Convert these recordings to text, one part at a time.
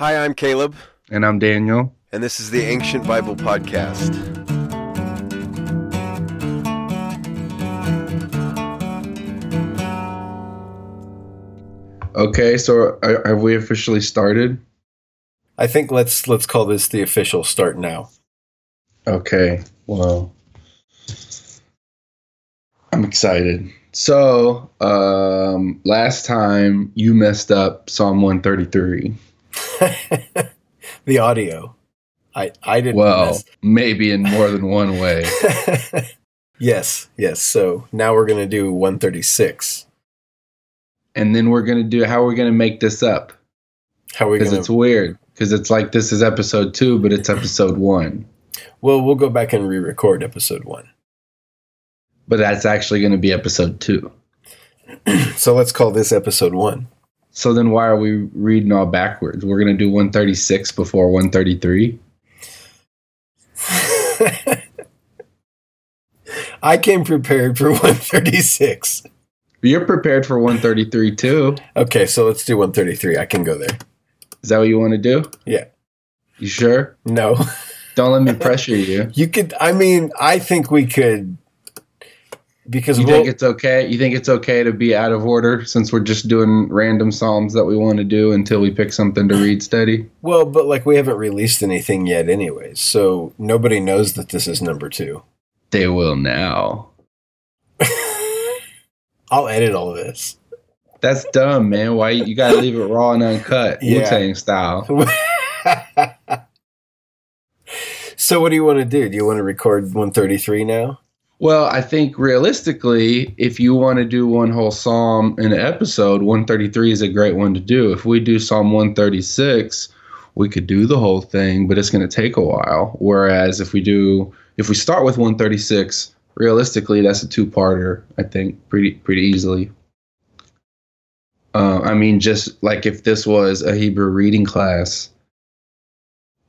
Hi, I'm Caleb, And I'm Daniel. and this is the Ancient Bible Podcast. Okay, so are, have we officially started? I think let's let's call this the official start now. Okay, well, I'm excited. So, um, last time you messed up Psalm 133. the audio. I I didn't. Well, mess- maybe in more than one way. yes, yes. So now we're gonna do 136. And then we're going to do how are we're going to make this up How are we because gonna? it's weird. Because it's like this is episode two, but it's episode one. well, we'll go back and re-record episode one. But that's actually going to be episode two. So let's call this episode one. So then why are we reading all backwards? We're going to do 136 before 133. I came prepared for 136. You're prepared for 133 too. Okay, so let's do 133. I can go there. Is that what you want to do? Yeah. You sure? No, Don't let me pressure you. you could. I mean, I think we could because You we'll, think it's okay? You think it's okay to be out of order since we're just doing random psalms that we want to do until we pick something to read steady? Well, but like we haven't released anything yet, anyways. So nobody knows that this is number two. They will now. I'll edit all of this. That's dumb, man. Why you, gotta leave it raw and uncut, Yeah. Wu Tang style? so, what do you want to do? Do you want to record 133 now? Well, I think realistically, if you want to do one whole psalm in an episode, 133 is a great one to do. If we do Psalm 136, we could do the whole thing, but it's going to take a while. Whereas if we do, if we start with 136, realistically, that's a two-parter. I think pretty pretty easily. Uh, I mean, just like if this was a Hebrew reading class,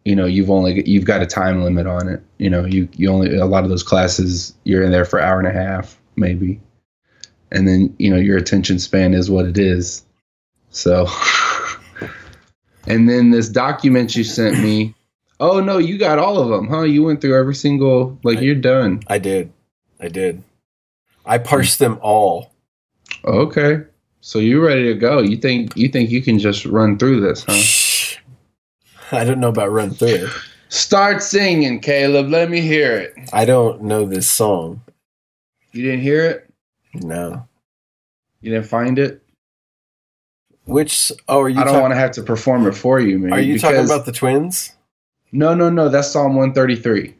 you know, you've only you've got a time limit on it. You know, you you only a lot of those classes you're in there for an hour and a half maybe, and then you know your attention span is what it is. So, and then this document you sent me. Oh no, you got all of them, huh? You went through every single like I- you're done. I did. I did. I parsed them all. Okay, so you're ready to go? You think you think you can just run through this, huh? I don't know about run through it. Start singing, Caleb. Let me hear it. I don't know this song. You didn't hear it? No. You didn't find it? Which? Oh, are you? I don't talk- want to have to perform it for you, man. Are you talking about the twins? No, no, no. That's Psalm 133.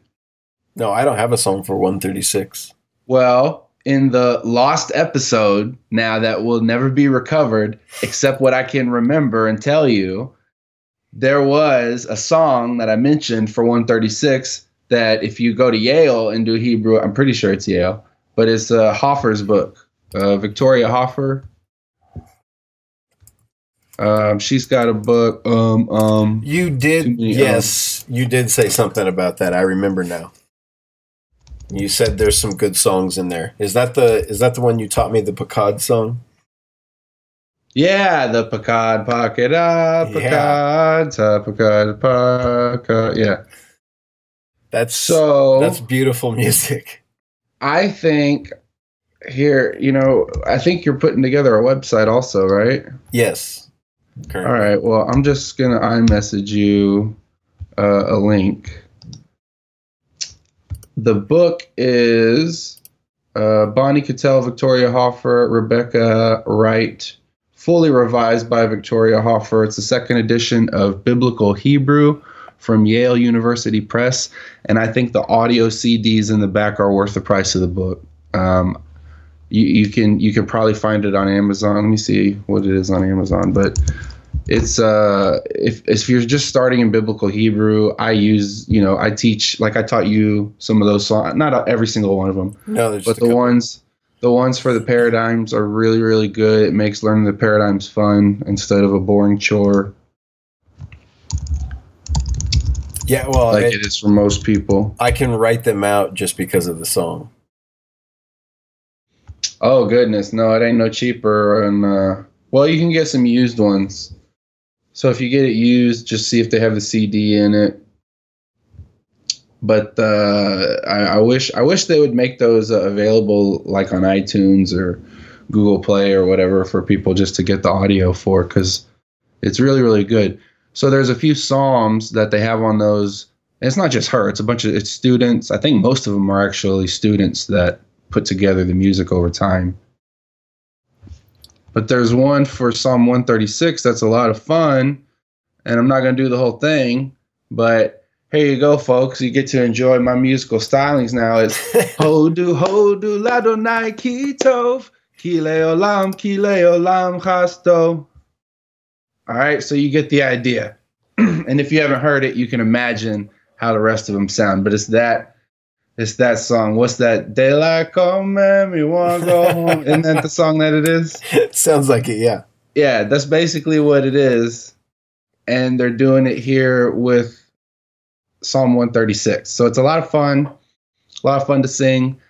No, I don't have a song for 136. Well, in the lost episode, now that will never be recovered, except what I can remember and tell you, there was a song that I mentioned for 136 that if you go to Yale and do Hebrew, I'm pretty sure it's Yale, but it's uh, Hoffer's book, uh, Victoria Hoffer. Um, she's got a book. Um, um, You did, many, yes, you did say something about that. I remember now. You said there's some good songs in there. Is that the is that the one you taught me the Picard song? Yeah, the Picard pocket, ah, Yeah. Picard, Picard, Picard. Yeah. That's So that's beautiful music. I think here, you know, I think you're putting together a website also, right? Yes. All right. Well, I'm just gonna iMessage you uh, a link. The book is uh, Bonnie Kittel, Victoria Hoffer, Rebecca Wright, fully revised by Victoria Hoffer. It's the second edition of Biblical Hebrew from Yale University Press, and I think the audio CDs in the back are worth the price of the book. Um, you, you can you can probably find it on Amazon. Let me see what it is on Amazon, but it's uh if if you're just starting in biblical Hebrew, I use you know I teach like I taught you some of those songs, not every single one of them, No, there's but the couple. ones the ones for the paradigms are really really good. It makes learning the paradigms fun instead of a boring chore Yeah, well, like it- it is for most people. I can write them out just because of the song. Oh goodness, no, it ain't no cheaper. And uh, well, you can get some used ones. So if you get it used, just see if they have the CD in it. But uh, I, I wish I wish they would make those uh, available like on iTunes or Google Play or whatever for people just to get the audio for because it's really really good. So there's a few psalms that they have on those. It's not just her; it's a bunch of it's students. I think most of them are actually students that put together the music over time. But there's one for Psalm 136 that's a lot of fun, and I'm not going to do the whole thing, but here you go, folks. You get to enjoy my musical stylings now. It's Hodu Hodu Ladonai Kitov Kile Olam Kile Olam Chasto. All right, so you get the idea. and if you haven't heard it, you can imagine how the rest of them sound. But it's that it's that song. What's that? Daylight come and we want to go home. Isn't that the song that it is? Sounds like it, yeah. Yeah, that's basically what it is. And they're doing it here with Psalm 136. So it's a lot of fun, a lot of fun to sing.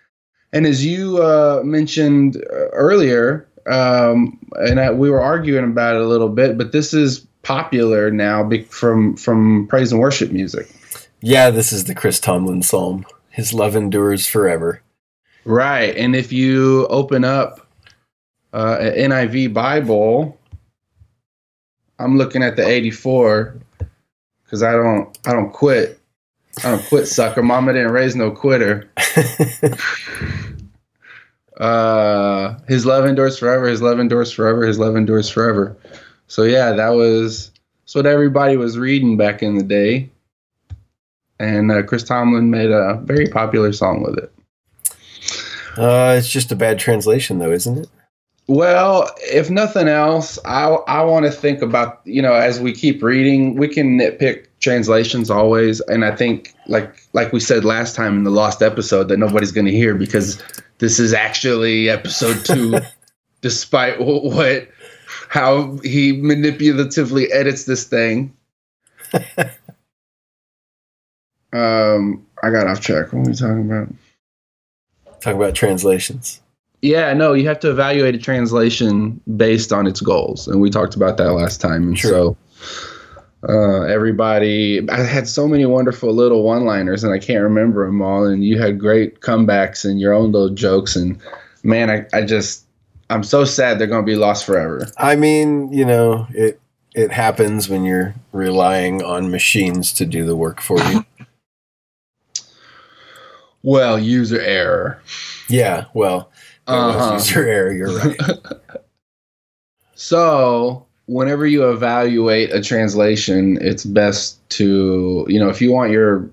And as you uh, mentioned uh, earlier, um, and I, we were arguing about it a little bit, but this is popular now be- from from praise and worship music. Yeah, this is the Chris Tomlin psalm. His love endures forever. Right. And if you open up uh, an NIV Bible, I'm looking at the 84 because I don't I don't quit. I don't quit, sucker. Mama didn't raise no quitter. uh, his love endures forever. His love endures forever. His love endures forever. So yeah, that was that's what everybody was reading back in the day, and uh, Chris Tomlin made a very popular song with it. uh, it's just a bad translation, though, isn't it? Well, if nothing else, I I want to think about you know as we keep reading, we can nitpick translations always, and I think like like we said last time in the lost episode that nobody's going to hear because this is actually episode two, despite wh- what how he manipulatively edits this thing. um, I got off track. What were we talking about? Talk about translations. Yeah, no, you have to evaluate a translation based on its goals, and we talked about that last time. And True. so, uh, everybody, I had so many wonderful little one-liners, and I can't remember them all. And you had great comebacks and your own little jokes, and man, I, I just, I'm so sad they're going to be lost forever. I mean, you know, it it happens when you're relying on machines to do the work for you. Well, user error. yeah, well, it was Uh-huh. user error. You're right. So, whenever you evaluate a translation, it's best to, you know, if you want your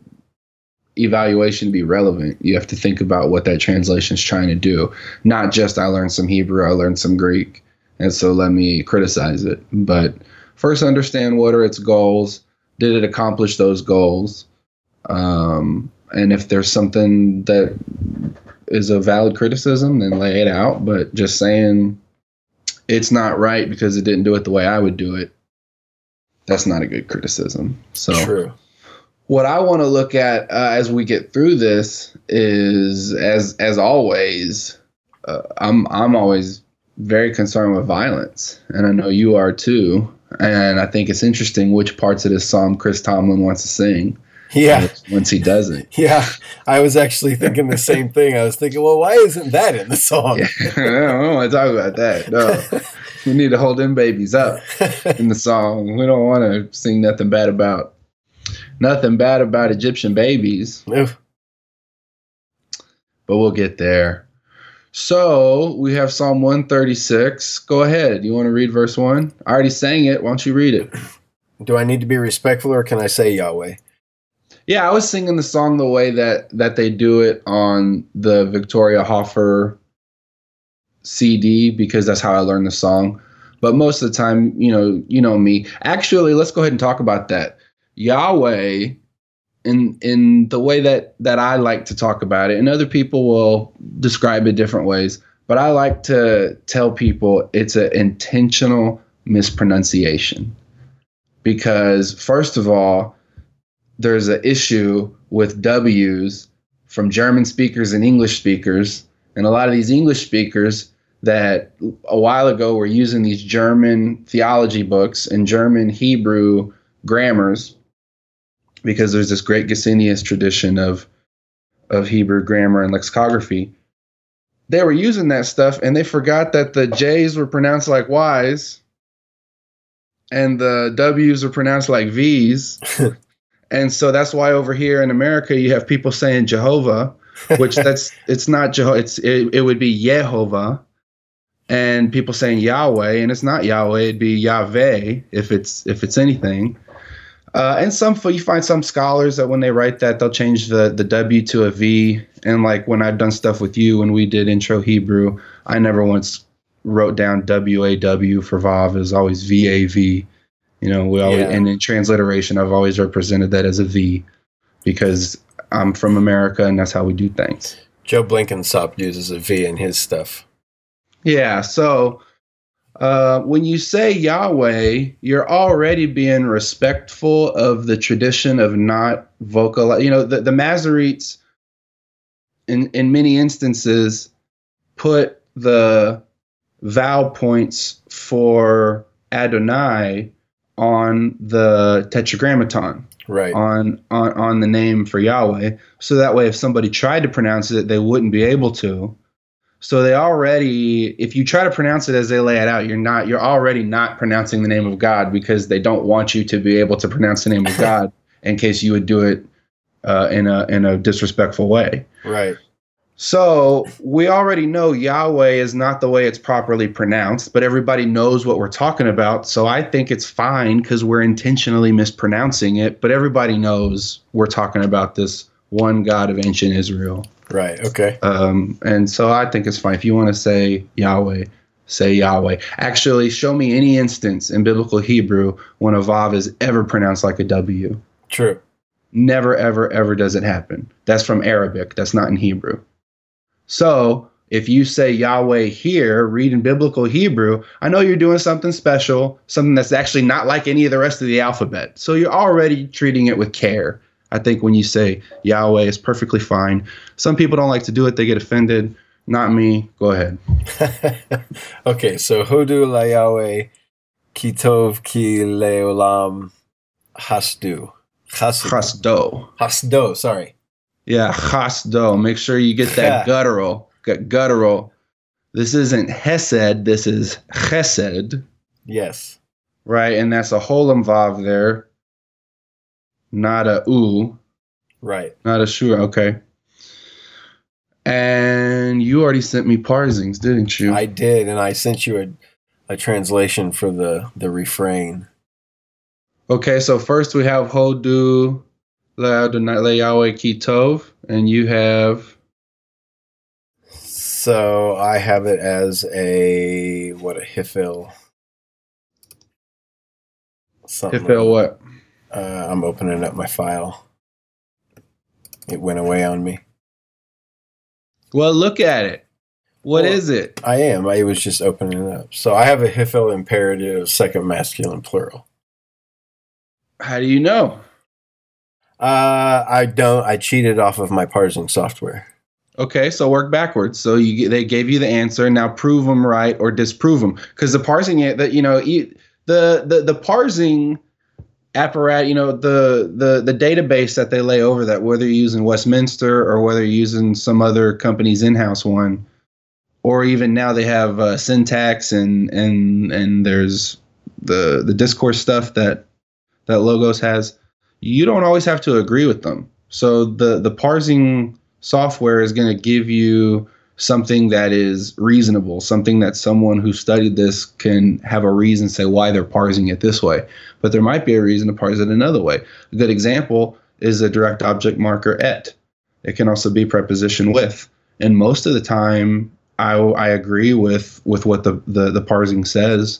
evaluation to be relevant, you have to think about what that translation is trying to do. Not just, I learned some Hebrew, I learned some Greek, and so let me criticize it. But first, understand what are its goals. Did it accomplish those goals? Um, and if there's something that is a valid criticism, then lay it out. But just saying, it's not right because it didn't do it the way I would do it. That's not a good criticism. So True. what I want to look at uh, as we get through this is, as as always, uh, I'm I'm always very concerned with violence, and I know you are too. And I think it's interesting which parts of this psalm Chris Tomlin wants to sing, Yeah. once he doesn't. Yeah, I was actually thinking the same thing. I was thinking, well, why isn't that in the song? Yeah, I don't want to talk about that. No, we need to hold them babies up. in the song. We don't want to sing nothing bad about nothing bad about Egyptian babies, Oof. but we'll get there. So we have Psalm 136. Go ahead. You want to read verse 1? I already sang it. Why don't you read it? Do I need to be respectful or can I say Yahweh? Yeah, I was singing the song the way that that they do it on the Victoria Hoffer CD because that's how I learned the song. But most of the time, you know, you know me. Actually, let's go ahead and talk about that. Yahweh in in the way that that I like to talk about it, and other people will describe it different ways, but I like to tell people it's an intentional mispronunciation. Because first of all, there's an issue with W's from German speakers and English speakers. And a lot of these English speakers, that a while ago were using these German theology books and German Hebrew grammars because there's this great Gesenius tradition of of Hebrew grammar and lexicography. They were using that stuff and they forgot that the J's were pronounced like Y's and the W's are pronounced like V's. and so that's why over here in America you have people saying Jehovah, which that's it's not Jehovah, it's it, it would be Yehovah. And people saying Yahweh, and it's not Yahweh, it'd be Yahweh if it's if it's anything. Uh, and some you find some scholars that when they write that they'll change the the W to a V. And like when I've done stuff with you when we did intro Hebrew, I never once wrote down W A W for Vav. It was always V A V. You know, we always, Yeah. and in transliteration, I've always represented that as a V because I'm from America and that's how we do things. Joe Blenkinsopp uses a V in his stuff. Yeah. So uh, when you say Yahweh, you're already being respectful of the tradition of not vocal. You know, the, the Masoretes, in in many instances, put the vowel points for Adonai on the Tetragrammaton Right. on on on the name for Yahweh. So that way, if somebody tried to pronounce it, they wouldn't be able to. So they already, if you try to pronounce it as they lay it out, you're not, you're already not pronouncing the name of God because they don't want you to be able to pronounce the name of God in case you would do it uh, in a in a disrespectful way. Right. So we already know Yahweh is not the way it's properly pronounced, but everybody knows what we're talking about. So I think it's fine because we're intentionally mispronouncing it, but everybody knows we're talking about this one God of ancient Israel. Right. Okay. Um, and so I think it's fine. If you want to say Yahweh, say Yahweh. Actually, show me any instance in biblical Hebrew when a Vav is ever pronounced like a W. True. Never, ever, ever does it happen. That's from Arabic. That's not in Hebrew. So if you say Yahweh here, read in biblical Hebrew, I know you're doing something special, something that's actually not like any of the rest of the alphabet. So you're already treating it with care. I think when you say Yahweh, it's perfectly fine. Some people don't like to do it, they get offended. Not me. Go ahead. okay. So Hodu la Yahweh Kitov ki leolam hasdu. Hasdu. Chasdo. Hasdo. Sorry. Yeah, chasdo. Make sure you get that guttural. Gut- Guttural. This isn't hesed, this is chesed. Yes. Right, and that's a holem vav there, not a u, Right. not a shura. Okay. And you already sent me parsings, didn't you? I did, and I sent you a, a translation for the the refrain. okay, so first we have hodu le'adonai le'yahweh kitov, and you have So I have it as a what a hifil. Something hifel what? Uh, I'm opening up my file. It went away on me. Well, look at it. What Well- is it? I am. I was just opening it up. So I have a hifil imperative, second masculine plural. How do you know? Uh, I don't. I cheated off of my parsing software. Okay, so work backwards. So you they gave you the answer. Now prove them right or disprove them. Because the parsing it that you know e- the the the parsing apparatus, you know the the the database that they lay over that, whether you're using Westminster or whether you're using some other company's in-house one, or even now they have uh, syntax and and and there's the the discourse stuff that that Logos has. You don't always have to agree with them. So the the parsing software is going to give you something that is reasonable, something that someone who studied this can have a reason say why they're parsing it this way. But there might be a reason to parse it another way. A good example is a direct object marker et. It can also be preposition with. And most of the time, I, I agree with with what the, the the parsing says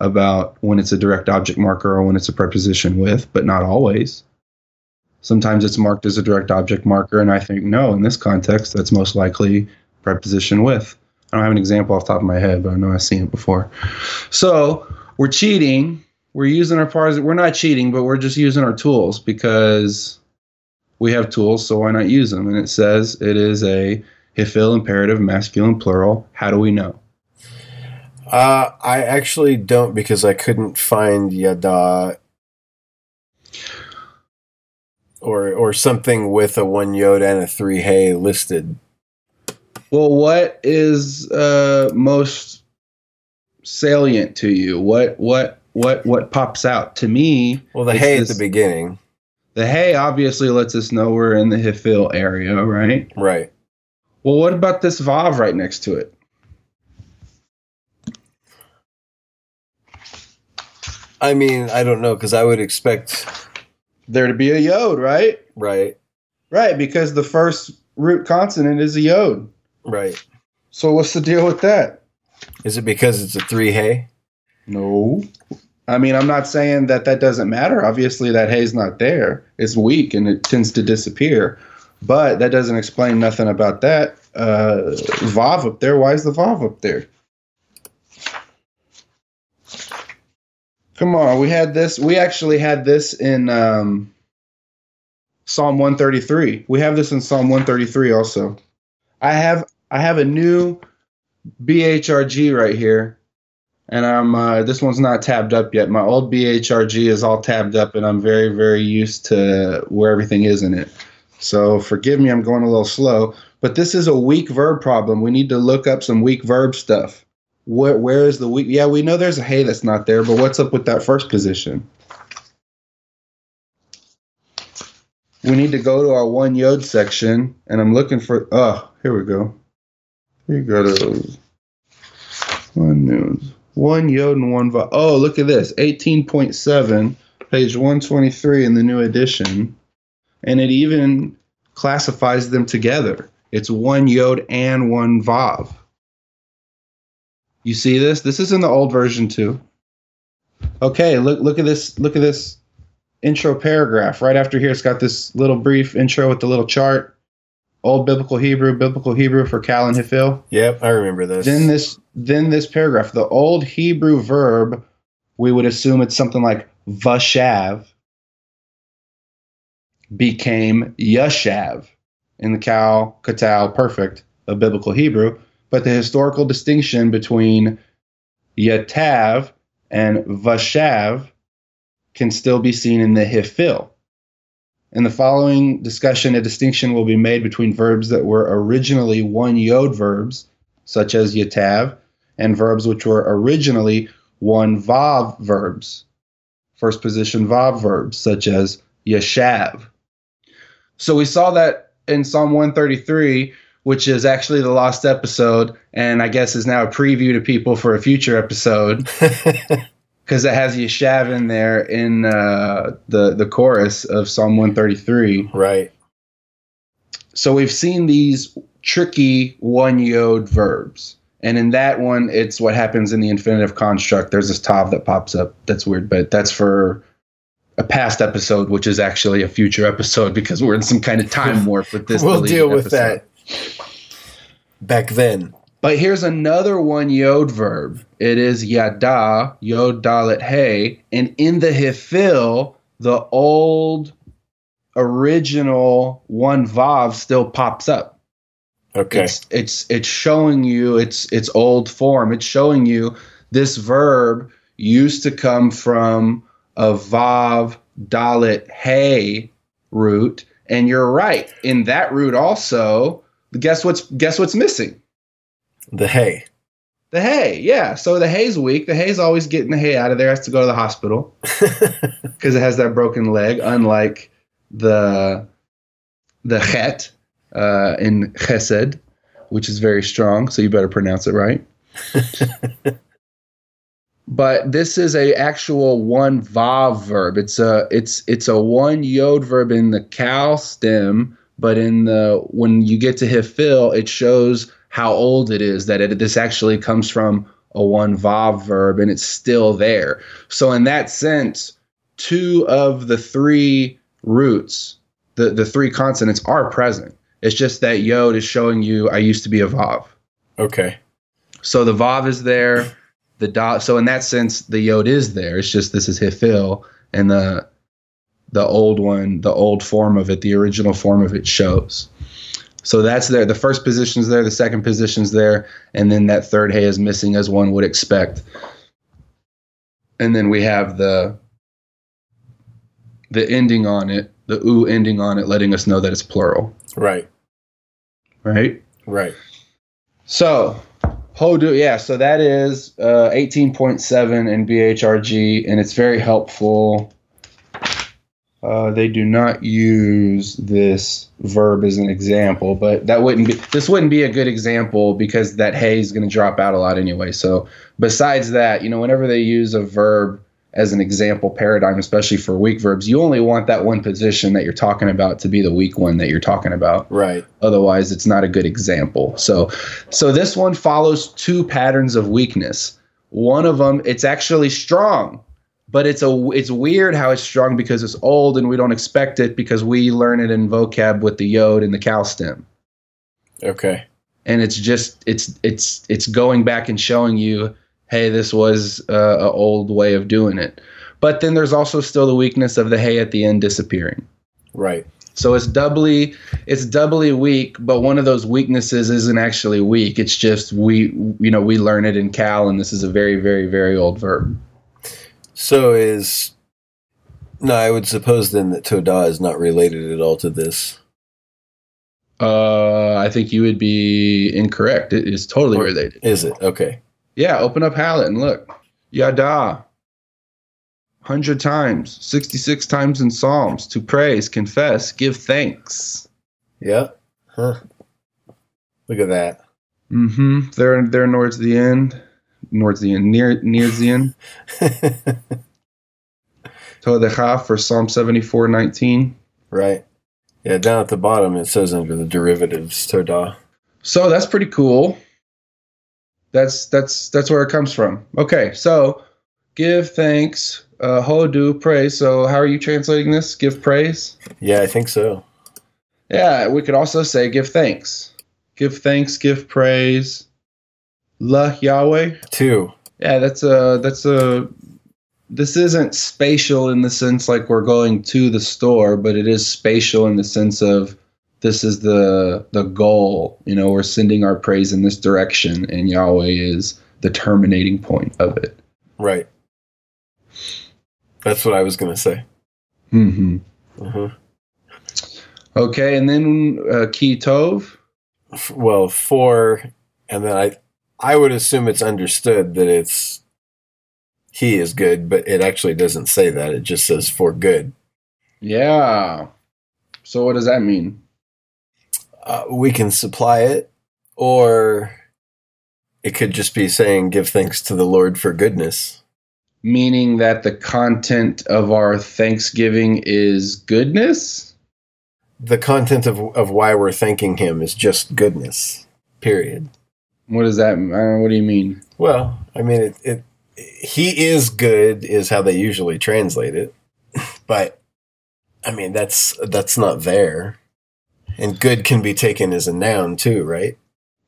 about when it's a direct object marker or when it's a preposition with, but not always. Sometimes it's marked as a direct object marker, and I think no, in this context, that's most likely preposition with. I don't have an example off the top of my head, but I know I've seen it before. So we're cheating. We're using our parsing. We're not cheating, but we're just using our tools because we have tools, so why not use them? And it says it is a hifil imperative masculine plural. How do we know? Uh, I actually don't because I couldn't find yada or or something with a one yod and a three hey listed. Well, what is uh, most salient to you? What what what what pops out to me? Well, the hey this- at the beginning, The hay obviously lets us know we're in the Hifil area, right? right? Well, what about this Vav right next to it? I mean, I don't know because I would expect There to be a yod, right? right, Right, because the first root consonant is a yod. right. So what's the deal with that? Is it because it's a three hey? No. I mean, I'm not saying that that doesn't matter. Obviously, that hay's not there. It's weak and it tends to disappear. But that doesn't explain nothing about that. Uh, Vav up there. Why is the Vav up there? Come on. We had this. We actually had this in um, Psalm 133. We have this in Psalm 133 also. I have I have a new BHRG right here and I'm uh, this one's not tabbed up yet. My old BHRG is all tabbed up, and I'm very very used to where everything is in it. So forgive me, I'm going a little slow. But this is a weak verb problem. We need to look up some weak verb stuff. Where where is the weak? Yeah, we know there's a hey that's not there, but what's up with that first position? We need to go to our one yod section, and I'm looking for. Oh, here we go. Here you go to one news. One yod and one vav. Oh, look at this. 18.7, page 123 in the new edition. And it even classifies them together. It's one yod and one vav. You see this? This is in the old version too. Okay, look look at this look at this intro paragraph. Right after here it's got this little brief intro with the little chart. Old biblical Hebrew, biblical Hebrew for Qal and Hifil. Yep, I remember this. Then this then this paragraph, the old Hebrew verb, we would assume it's something like vashav became yashav in the Qal qatal perfect of biblical Hebrew. But the historical distinction between yatav and vashav can still be seen in the hifil. In the following discussion, a distinction will be made between verbs that were originally one yod verbs, such as yatav, and verbs which were originally one vav verbs, first position vav verbs, such as yashav. So we saw that in Psalm 133, which is actually the lost episode, and I guess is now a preview to people for a future episode because it has Yeshav in there in uh, the the chorus of Psalm 133. right. So we've seen these tricky one yod verbs. And in that one, it's what happens in the infinitive construct. There's this tav that pops up. That's weird, but that's for a past episode, which is actually a future episode because we're in some kind of time warp with this. we'll deal with episode. that back then. But here's another one yod verb. It is yada, yod dalet hey. And in the hifil, the old original one vav still pops up. Okay. It's it's it's showing you its its old form. It's showing you this verb used to come from a vav dalet hey root, and you're right. In that root also, guess what's guess what's missing? the hay. The hay, yeah. So the hay's weak. The hay's always getting the hay out of there. Has to go to the hospital because it has that broken leg. Unlike the the chet uh, in chesed, which is very strong. So you better pronounce it right. but this is a actual one vav verb. It's a it's it's a one yod verb in the qal stem, but in the when you get to hifil, it shows how old it is. That it, this actually comes from a one vav verb, and it's still there. So in that sense, two of the three roots, the the three consonants are present. It's just that yod is showing you I used to be a vav. okay. So the vav is there. The dot. So in that sense, the yod is there. It's just this is hifil, and the the old one, the old form of it, the original form of it shows. So that's there. The first position's there, the second position's there, and then that third hay is missing as one would expect. And then we have the the ending on it, the oo ending on it, letting us know that it's plural. Right. Right? Right. So Hodu, yeah, so that is uh, 18.7 in BHRG, and it's very helpful. Uh, they do not use this verb as an example, but that wouldn't be this wouldn't be a good example because that hay is going to drop out a lot anyway. So besides that, you know, whenever they use a verb as an example paradigm, especially for weak verbs, you only want that one position that you're talking about to be the weak one that you're talking about. Right. Otherwise, it's not a good example. So, so this one follows two patterns of weakness. One of them, it's actually strong, but it's a it's weird how it's strong because it's old and we don't expect it because we learn it in vocab with the yod and the qal stem. Okay. And it's just it's it's it's going back and showing you, hey, this was uh, a old way of doing it. But then there's also still the weakness of the hay at the end disappearing. Right. So it's doubly it's doubly weak, but one of those weaknesses isn't actually weak. It's just we you know we learn it in Qal, and this is a very very very old verb. So is no, I would suppose then that Toda is not related at all to this. Uh, I think you would be incorrect. It is totally Or- related. Is it? Okay. Yeah, open up HALOT and look. Yada. Hundred times, sixty-six times in Psalms to praise, confess, give thanks. Yeah. Huh. Look at that. Mm-hmm. They're they're towards the end, end, near near the end. Todecha for Psalm seventy-four nineteen. right. Yeah, down at the bottom it says under the derivatives Toda. So that's pretty cool. That's that's that's where it comes from. Okay, so give thanks, uh, hodu praise. So how are you translating this? Give praise. Yeah, I think so. Yeah, we could also say give thanks. Give thanks, give praise. La Yahweh. Two. Yeah, that's a that's a this isn't spatial in the sense like we're going to the store, but it is spatial in the sense of this is the the goal. You know, we're sending our praise in this direction, and Yahweh is the terminating point of it. Right. That's what I was going to say. hmm Uh-huh. Okay, and then uh, Ki Tov. F- Well, four, and then I, I would assume it's understood that it's he is good, but it actually doesn't say that. It just says for good. Yeah. So what does that mean? Uh, we can supply it, or it could just be saying give thanks to the Lord for goodness. Meaning that the content of our Thanksgiving is goodness. The content of of why we're thanking Him is just goodness. Period. What does that? Uh, what do you mean? Well, I mean, it, it he is good is how they usually translate it, but I mean that's that's not there, and good can be taken as a noun too, right?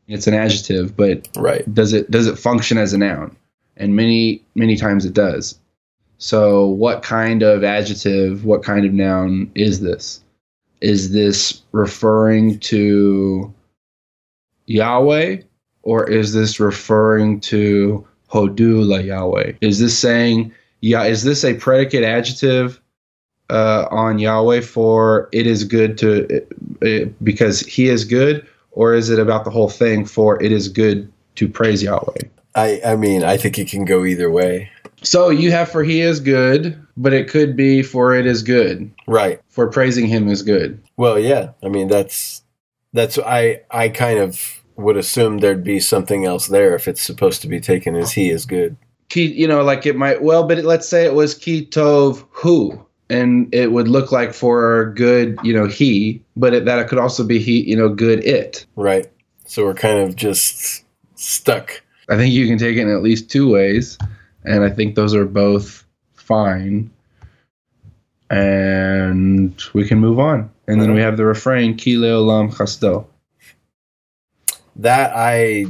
It's an adjective, but Right. does it does it function as a noun? And many many times it does. So what kind of adjective, what kind of noun is this? Is this referring to Yahweh or is this referring to Hodula Yahweh? Is this saying yeah, is this a predicate adjective uh, on Yahweh for it is good to uh, because he is good or is it about the whole thing for it is good to praise Yahweh? I I mean, I think it can go either way. So you have for he is good, but it could be for it is good. Right. For praising him is good. Well, yeah. I mean, that's that's I I kind of would assume there'd be something else there if it's supposed to be taken as he is good. You know, like it might well, but it, let's say it was ki tov who, and it would look like for good, you know, he, but it, that it could also be he, you know, good it. Right. So we're kind of just stuck. I think you can take it in at least two ways, and I think those are both fine. And we can move on. And then we uh-huh. have the refrain, Ki leolam chasdo. That I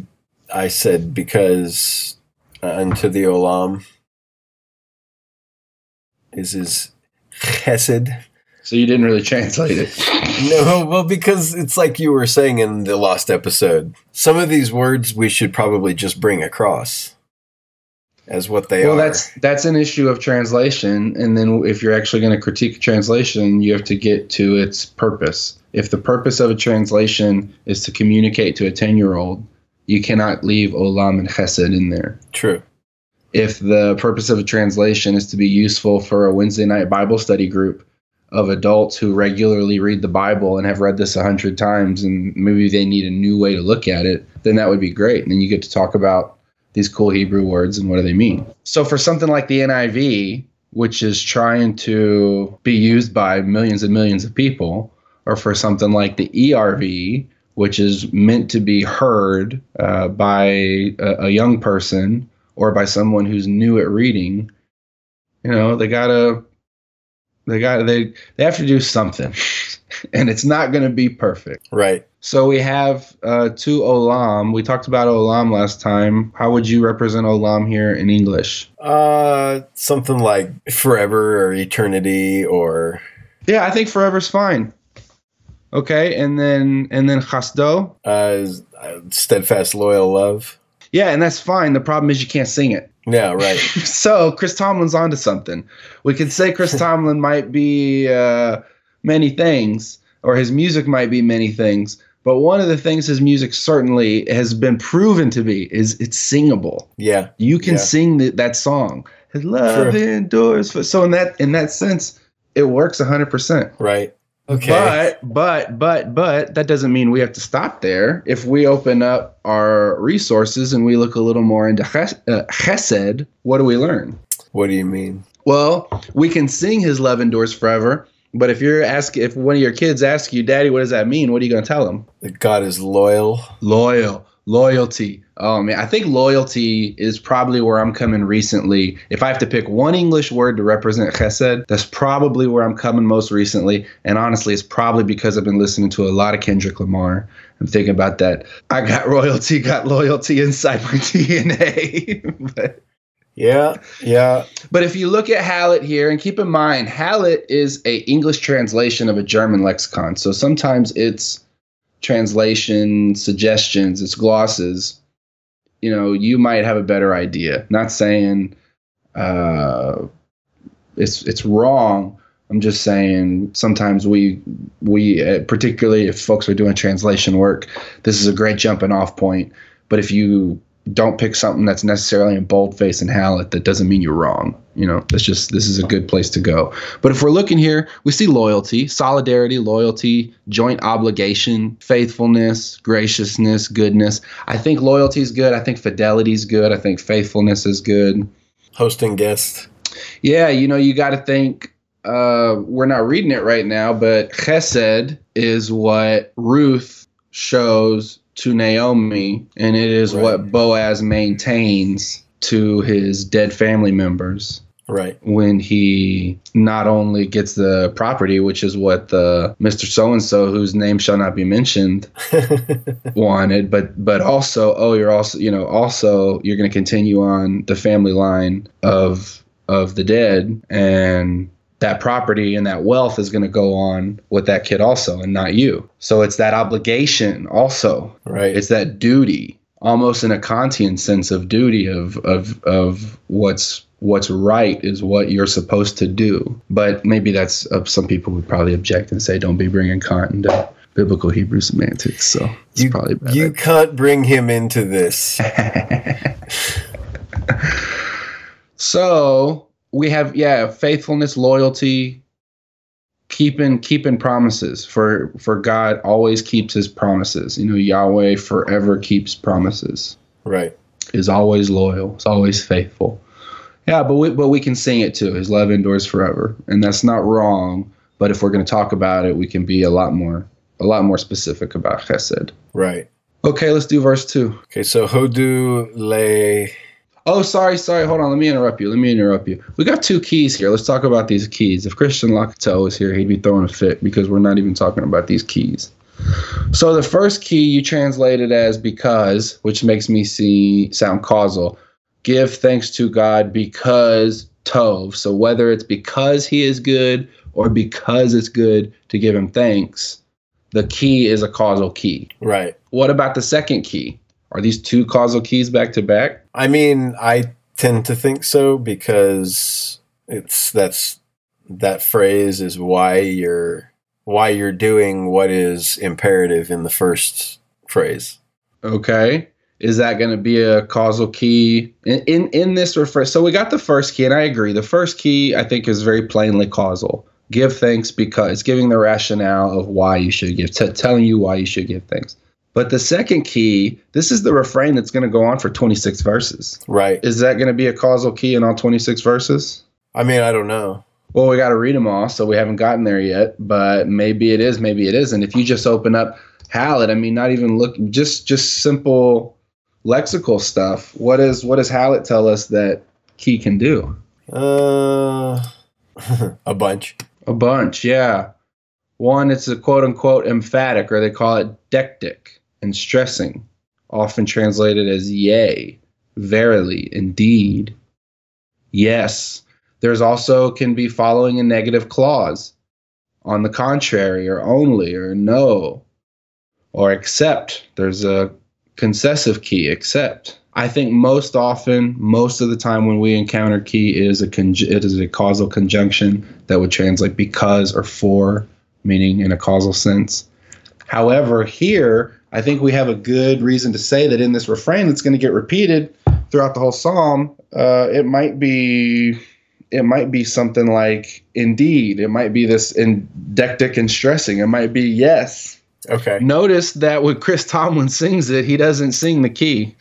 I said because uh, unto the olam is his chesed, So you didn't really translate it. No, well, because it's like you were saying in the last episode. Some of these words we should probably just bring across as what they well, are. that's that's an issue of translation, and then if you're actually going to critique a translation, you have to get to its purpose. If the purpose of a translation is to communicate to a ten year old, you cannot leave olam and chesed in there. true. If the purpose of a translation is to be useful for a Wednesday night Bible study group of adults who regularly read the Bible and have read this a hundred times, and maybe they need a new way to look at it, then that would be great. And then you get to talk about these cool Hebrew words and what do they mean. So for something like the NIV, which is trying to be used by millions and millions of people, or for something like the ERV, which is meant to be heard uh, by a, a young person or by someone who's new at reading, you know, they gotta, they got they they have to do something, and it's not going to be perfect. Right. So we have uh, two olam. We talked about olam last time. How would you represent olam here in English? Uh, something like forever or eternity or Yeah, I think forever's fine. Okay, and then and then chasdo. uh, steadfast, loyal love. Yeah, and that's fine. The problem is you can't sing it. Yeah, right. so Chris Tomlin's onto something. We could say Chris Tomlin might be uh, many things, or his music might be many things. But one of the things his music certainly has been proven to be is it's singable. Yeah, You can Yeah. sing th- that song. His love True. endures. For, so in that in that sense, it works hundred percent. right. Okay. But but but but that doesn't mean we have to stop there. If we open up our resources and we look a little more into ches- uh, chesed, what do we learn? what do you mean? Well, we can sing "His love endures forever," but if you're ask if one of your kids asks you, "Daddy, what does that mean?" What are you going to tell them? That God is loyal. Loyal, loyalty. Oh man, I think loyalty is probably where I'm coming recently. If I have to pick one English word to represent chesed, that's probably where I'm coming most recently. And honestly, it's probably because I've been listening to a lot of Kendrick Lamar. I'm thinking about that. I got royalty, got loyalty inside my DNA. but Yeah, yeah. But if you look at HALOT here, and keep in mind, HALOT is a English translation of a German lexicon. So sometimes it's translation suggestions, it's glosses. You know, you might have a better idea. Not saying uh, it's it's wrong. I'm just saying sometimes we we uh, particularly if folks are doing translation work, this is a great jumping off point. But if you don't pick something that's necessarily in boldface and HALOT, that doesn't mean you're wrong. You know, that's just this is a good place to go. But if we're looking here, we see loyalty, solidarity, loyalty, joint obligation, faithfulness, graciousness, goodness. I think loyalty is good. I think fidelity is good. I think faithfulness is good. Hosting guests. Yeah, you know, you got to think. Uh, we're not reading it right now, but Chesed is what Ruth shows to Naomi, and it is Right. what Boaz maintains to his dead family members Right. when he not only gets the property, which is what the Mr. So and so, whose name shall not be mentioned, wanted, but but also, oh, you're also, you know, also you're going to continue on the family line of of the dead, and that property and that wealth is going to go on with that kid also, and not you. So it's that obligation also right. it's that duty almost in a kantian sense of duty of of of what's what's right is what you're supposed to do but maybe that's uh, some people would probably object and say don't be bringing kant into biblical hebrew semantics so it's you, probably bad you can't bring him into this. so we have yeah faithfulness loyalty keeping keeping promises for for god always keeps his promises you know yahweh forever keeps promises Right. is always loyal. Is always faithful. Yeah, but we but we can sing it too. His love endures forever, and that's not wrong. But if we're going to talk about it, we can be a lot more a lot more specific about Chesed. Right. Okay, let's do verse two. Okay, so Hodu Le Oh, sorry, sorry. Hold on. Let me interrupt you. Let me interrupt you. We got two keys here. Let's talk about these keys. If Christian Locatell was here, he'd be throwing a fit because we're not even talking about these keys. So the first key you translated as because, which makes me see sound causal. Give thanks to God because Tov. So whether it's because he is good or because it's good to give him thanks, the key is a causal key. Right. What about the second key? Are these two causal keys back to back? I mean, I tend to think so because it's that's that phrase is why you're why you're doing what is imperative in the first phrase. Okay. Is that going to be a causal key in, in in this refer? So we got the first key, and I agree. The first key I think is very plainly causal. Give thanks because it's giving the rationale of why you should give, t- telling you why you should give thanks. But the second key, this is the refrain that's going to go on for 26 verses. Right. Is that going to be a causal key in all 26 verses? I mean, I don't know. Well, we got to read them all, so we haven't gotten there yet. But maybe it is, maybe it isn't. If you just open up HALOT, I mean, not even look, just just simple lexical stuff. What is what does HALOT tell us that key can do? Uh, a bunch. A bunch, yeah. One, it's a quote unquote emphatic, or they call it deictic and stressing, often translated as yea, verily, indeed, yes. There's also can be following a negative clause, on the contrary, or only, or no, or except. There's a concessive key, except. I think most often, most of the time when we encounter key is a it is a causal conjunction that would translate because or for, meaning in a causal sense. However, here I think we have a good reason to say that in this refrain that's going to get repeated throughout the whole psalm, uh, it might be it might be something like indeed. It might be this indectic and stressing. It might be yes. Okay. Notice that when Chris Tomlin sings it, he doesn't sing the key.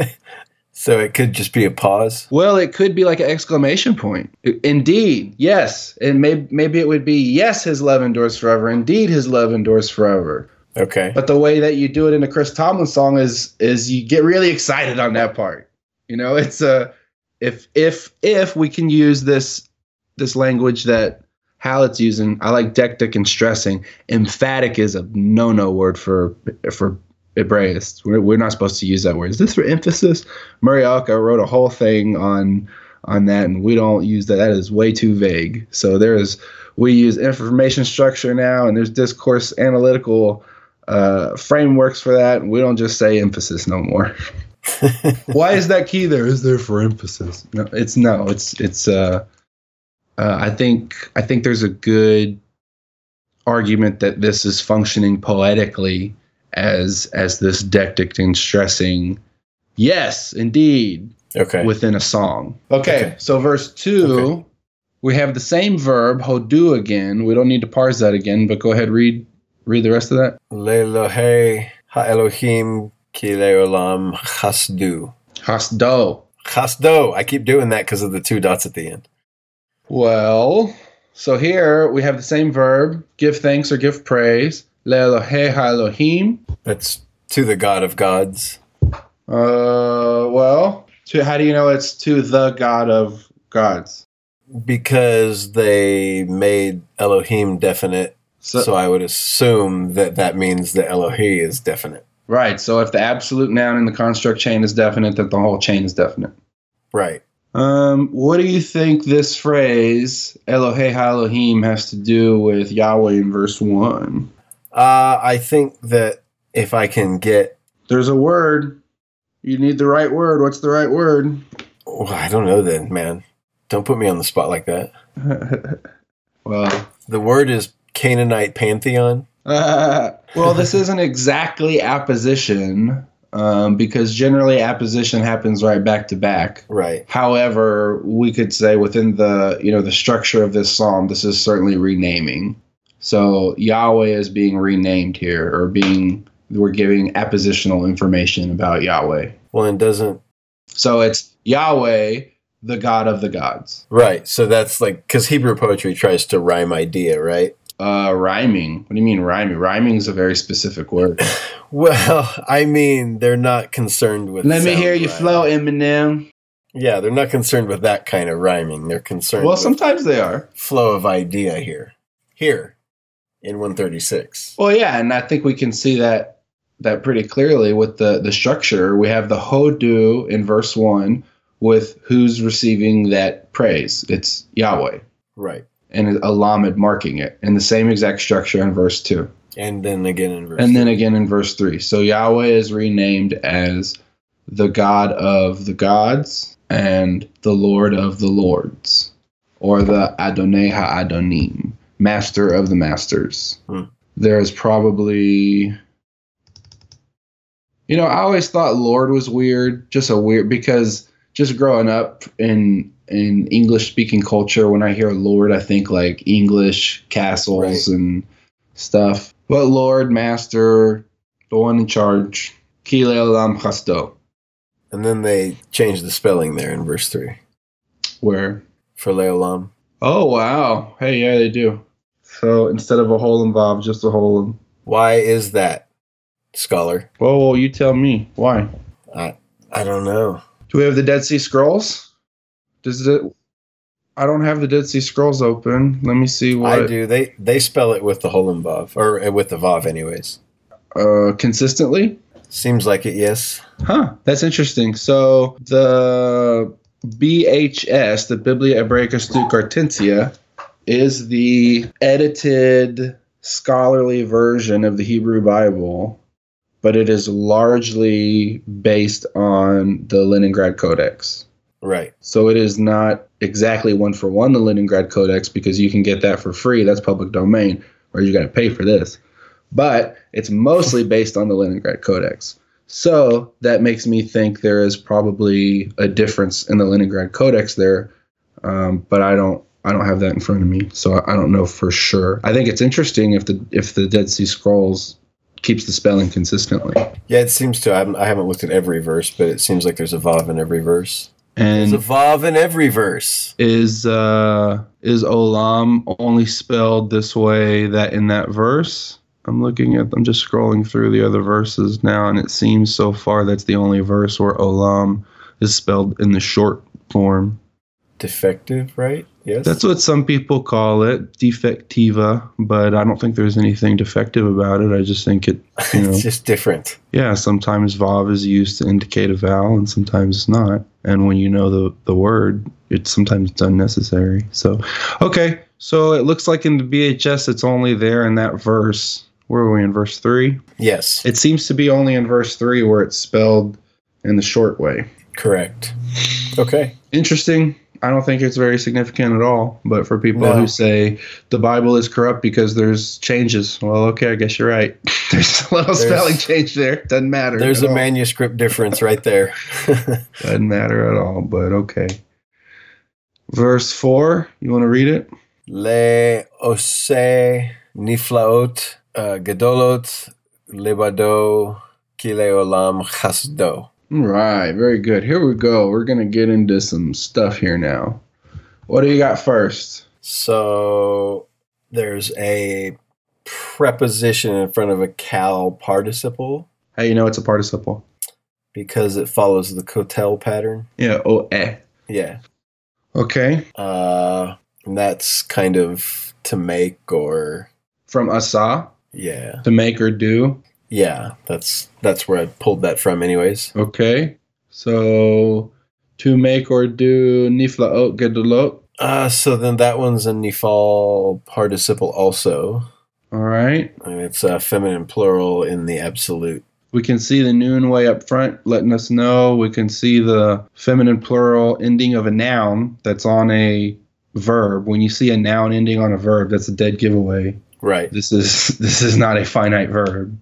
so it could just be a pause. Well, it could be like an exclamation point. Indeed, yes. And maybe maybe it would be yes, his love endures forever. Indeed, his love endures forever. Okay. But the way that you do it in a Chris Tomlin song is is you get really excited on that part. You know, it's a if if if we can use this this language that HALOT's using, I like deictic and stressing. Emphatic is a no no word for for Hebraists. We're, we're not supposed to use that word. Is this for emphasis? Muraoka wrote a whole thing on on that, and we don't use that. That is way too vague. So there is we use information structure now, and there's discourse analytical uh, frameworks for that. We don't just say emphasis no more. Why is that key there? Is there for emphasis? No, it's no. It's it's. Uh, uh, I think I think there's a good argument that this is functioning poetically as as this deictic and stressing. Yes, indeed. Okay. Within a song. Okay, Okay. so verse two, Okay. we have the same verb hodu again. We don't need to parse that again, but go ahead read read the rest of that. Lelohe ha'elohim ki leolam chasdu. Hasdo. Chasdo. I keep doing that because of the two dots at the end. Well, so here we have the same verb, give thanks or give praise. Le'elohe ha'elohim. That's to the God of gods. Uh, well, to, how do you know it's to the God of gods? Because they made Elohim definite, So, so I would assume that that means that Elohi is definite. right. So if the absolute noun in the construct chain is definite, that the whole chain is definite. Right. Um, what do you think this phrase Elohe ha'elohim has to do with Yahweh in verse one? Uh, I think that if I can get, There's a word. You need the right word. What's the right word? well, I don't know then, man. Don't put me on the spot like that. well, The word is Canaanite pantheon. Uh, well, this isn't exactly apposition um, because generally apposition happens right back to back. Right. However, we could say within the you know the structure of this psalm, this is certainly renaming. So Yahweh is being renamed here, or being we're giving appositional information about Yahweh. Well, and doesn't So it's Yahweh, the God of the gods. right. So that's like because Hebrew poetry tries to rhyme idea, right? Uh, rhyming. What do you mean rhyming? Rhyming is a very specific word. Well, I mean, they're not concerned with. Let me hear you rhyme. flow, Eminem. Yeah, they're not concerned with that kind of rhyming. They're concerned Well, with sometimes they are. flow of idea here. Here in 136. Well, yeah, and I think we can see that that pretty clearly with the the structure. We have the hodu in verse one with who's receiving that praise. It's Yahweh. Right. And a lamed marking it, and the same exact structure in verse two, And then again in verse and then again in verse three. So Yahweh is renamed as the God of the gods and the Lord of the lords, or the Adonai Ha-Adonim, Master of the masters. Hmm. There's probably you know, I always thought Lord was weird, just a weird because just growing up in in English speaking culture, when I hear Lord, I think like English castles Right. and stuff. But Lord, Master, the one in charge, Kile Olam Chasto, And then they changed the spelling there in verse 3 where for Leolam. oh wow, hey yeah they do. So instead of a hole involved, just a hole. In, Why is that, scholar? whoa, you tell me why. I, I don't know. Do we have the Dead Sea Scrolls? Does it? I don't have the Dead Sea Scrolls open. Let me see what. I do. They they spell it with the Holem Vav, or uh, with the Vav, anyways. Uh, consistently. Seems like it, yes. Huh. That's interesting. So the BHS, the Biblia Hebraica Stuttgartensia, is the edited scholarly version of the Hebrew Bible, but it is largely based on the Leningrad Codex. Right. So it is not exactly one for one the Leningrad Codex because you can get that for free. That's public domain, or you got to pay for this. But it's mostly based on the Leningrad Codex. So that makes me think there is probably a difference in the Leningrad Codex there, um, but I don't. I don't have that in front of me, so I I don't know for sure. I think it's interesting if the if the Dead Sea Scrolls keeps the spelling consistently. Yeah, it seems to. I haven't, I haven't looked at every verse, but it seems like there's a Vav in every verse. And There's a Vav in every verse. is uh is olam only spelled this way that in that verse i'm looking at i'm just scrolling through the other verses now and it seems so far that's the only verse where olam is spelled in the short form Defective, right? Yes. that's what some people call it defectiva but i don't think there's anything defective about it i just think it you know it's just different. yeah sometimes vav is used to indicate a vowel and sometimes it's not and when you know the, the word it's sometimes it's unnecessary so okay so it looks like in the bhs it's only there in that verse where are we in verse 3 Yes. it seems to be only in verse 3 where it's spelled in the short way Correct. Okay. interesting i don't think it's very significant at all but for people No. who say the bible is corrupt because there's changes well okay i guess you're right there's a little There's- spelling change there doesn't matter There's a all. manuscript difference right there. Doesn't matter at all, but okay. Verse 4, you want to read it? Le ose niflaot uh, gedolot lebado kile olam chasdo. All right, very good. Here we go. We're going to get into some stuff here now. What do you got first? So there's a preposition in front of a Qal participle How you know it's a participle? because it follows the qotel pattern. Yeah, oh, eh. Yeah. Okay. Uh, and that's kind of to make or From asa, yeah. to make or do. Yeah, that's that's where I pulled that from anyways. Okay. So, to make or do, niflaot gedolot. Uh, so then that one's a Nifal participle also. All right. And it's a feminine plural in the absolute. We can see the noon way up front letting us know. We can see the feminine plural ending of a noun that's on a verb. When you see a noun ending on a verb, that's a dead giveaway. Right. This is this is not a finite verb.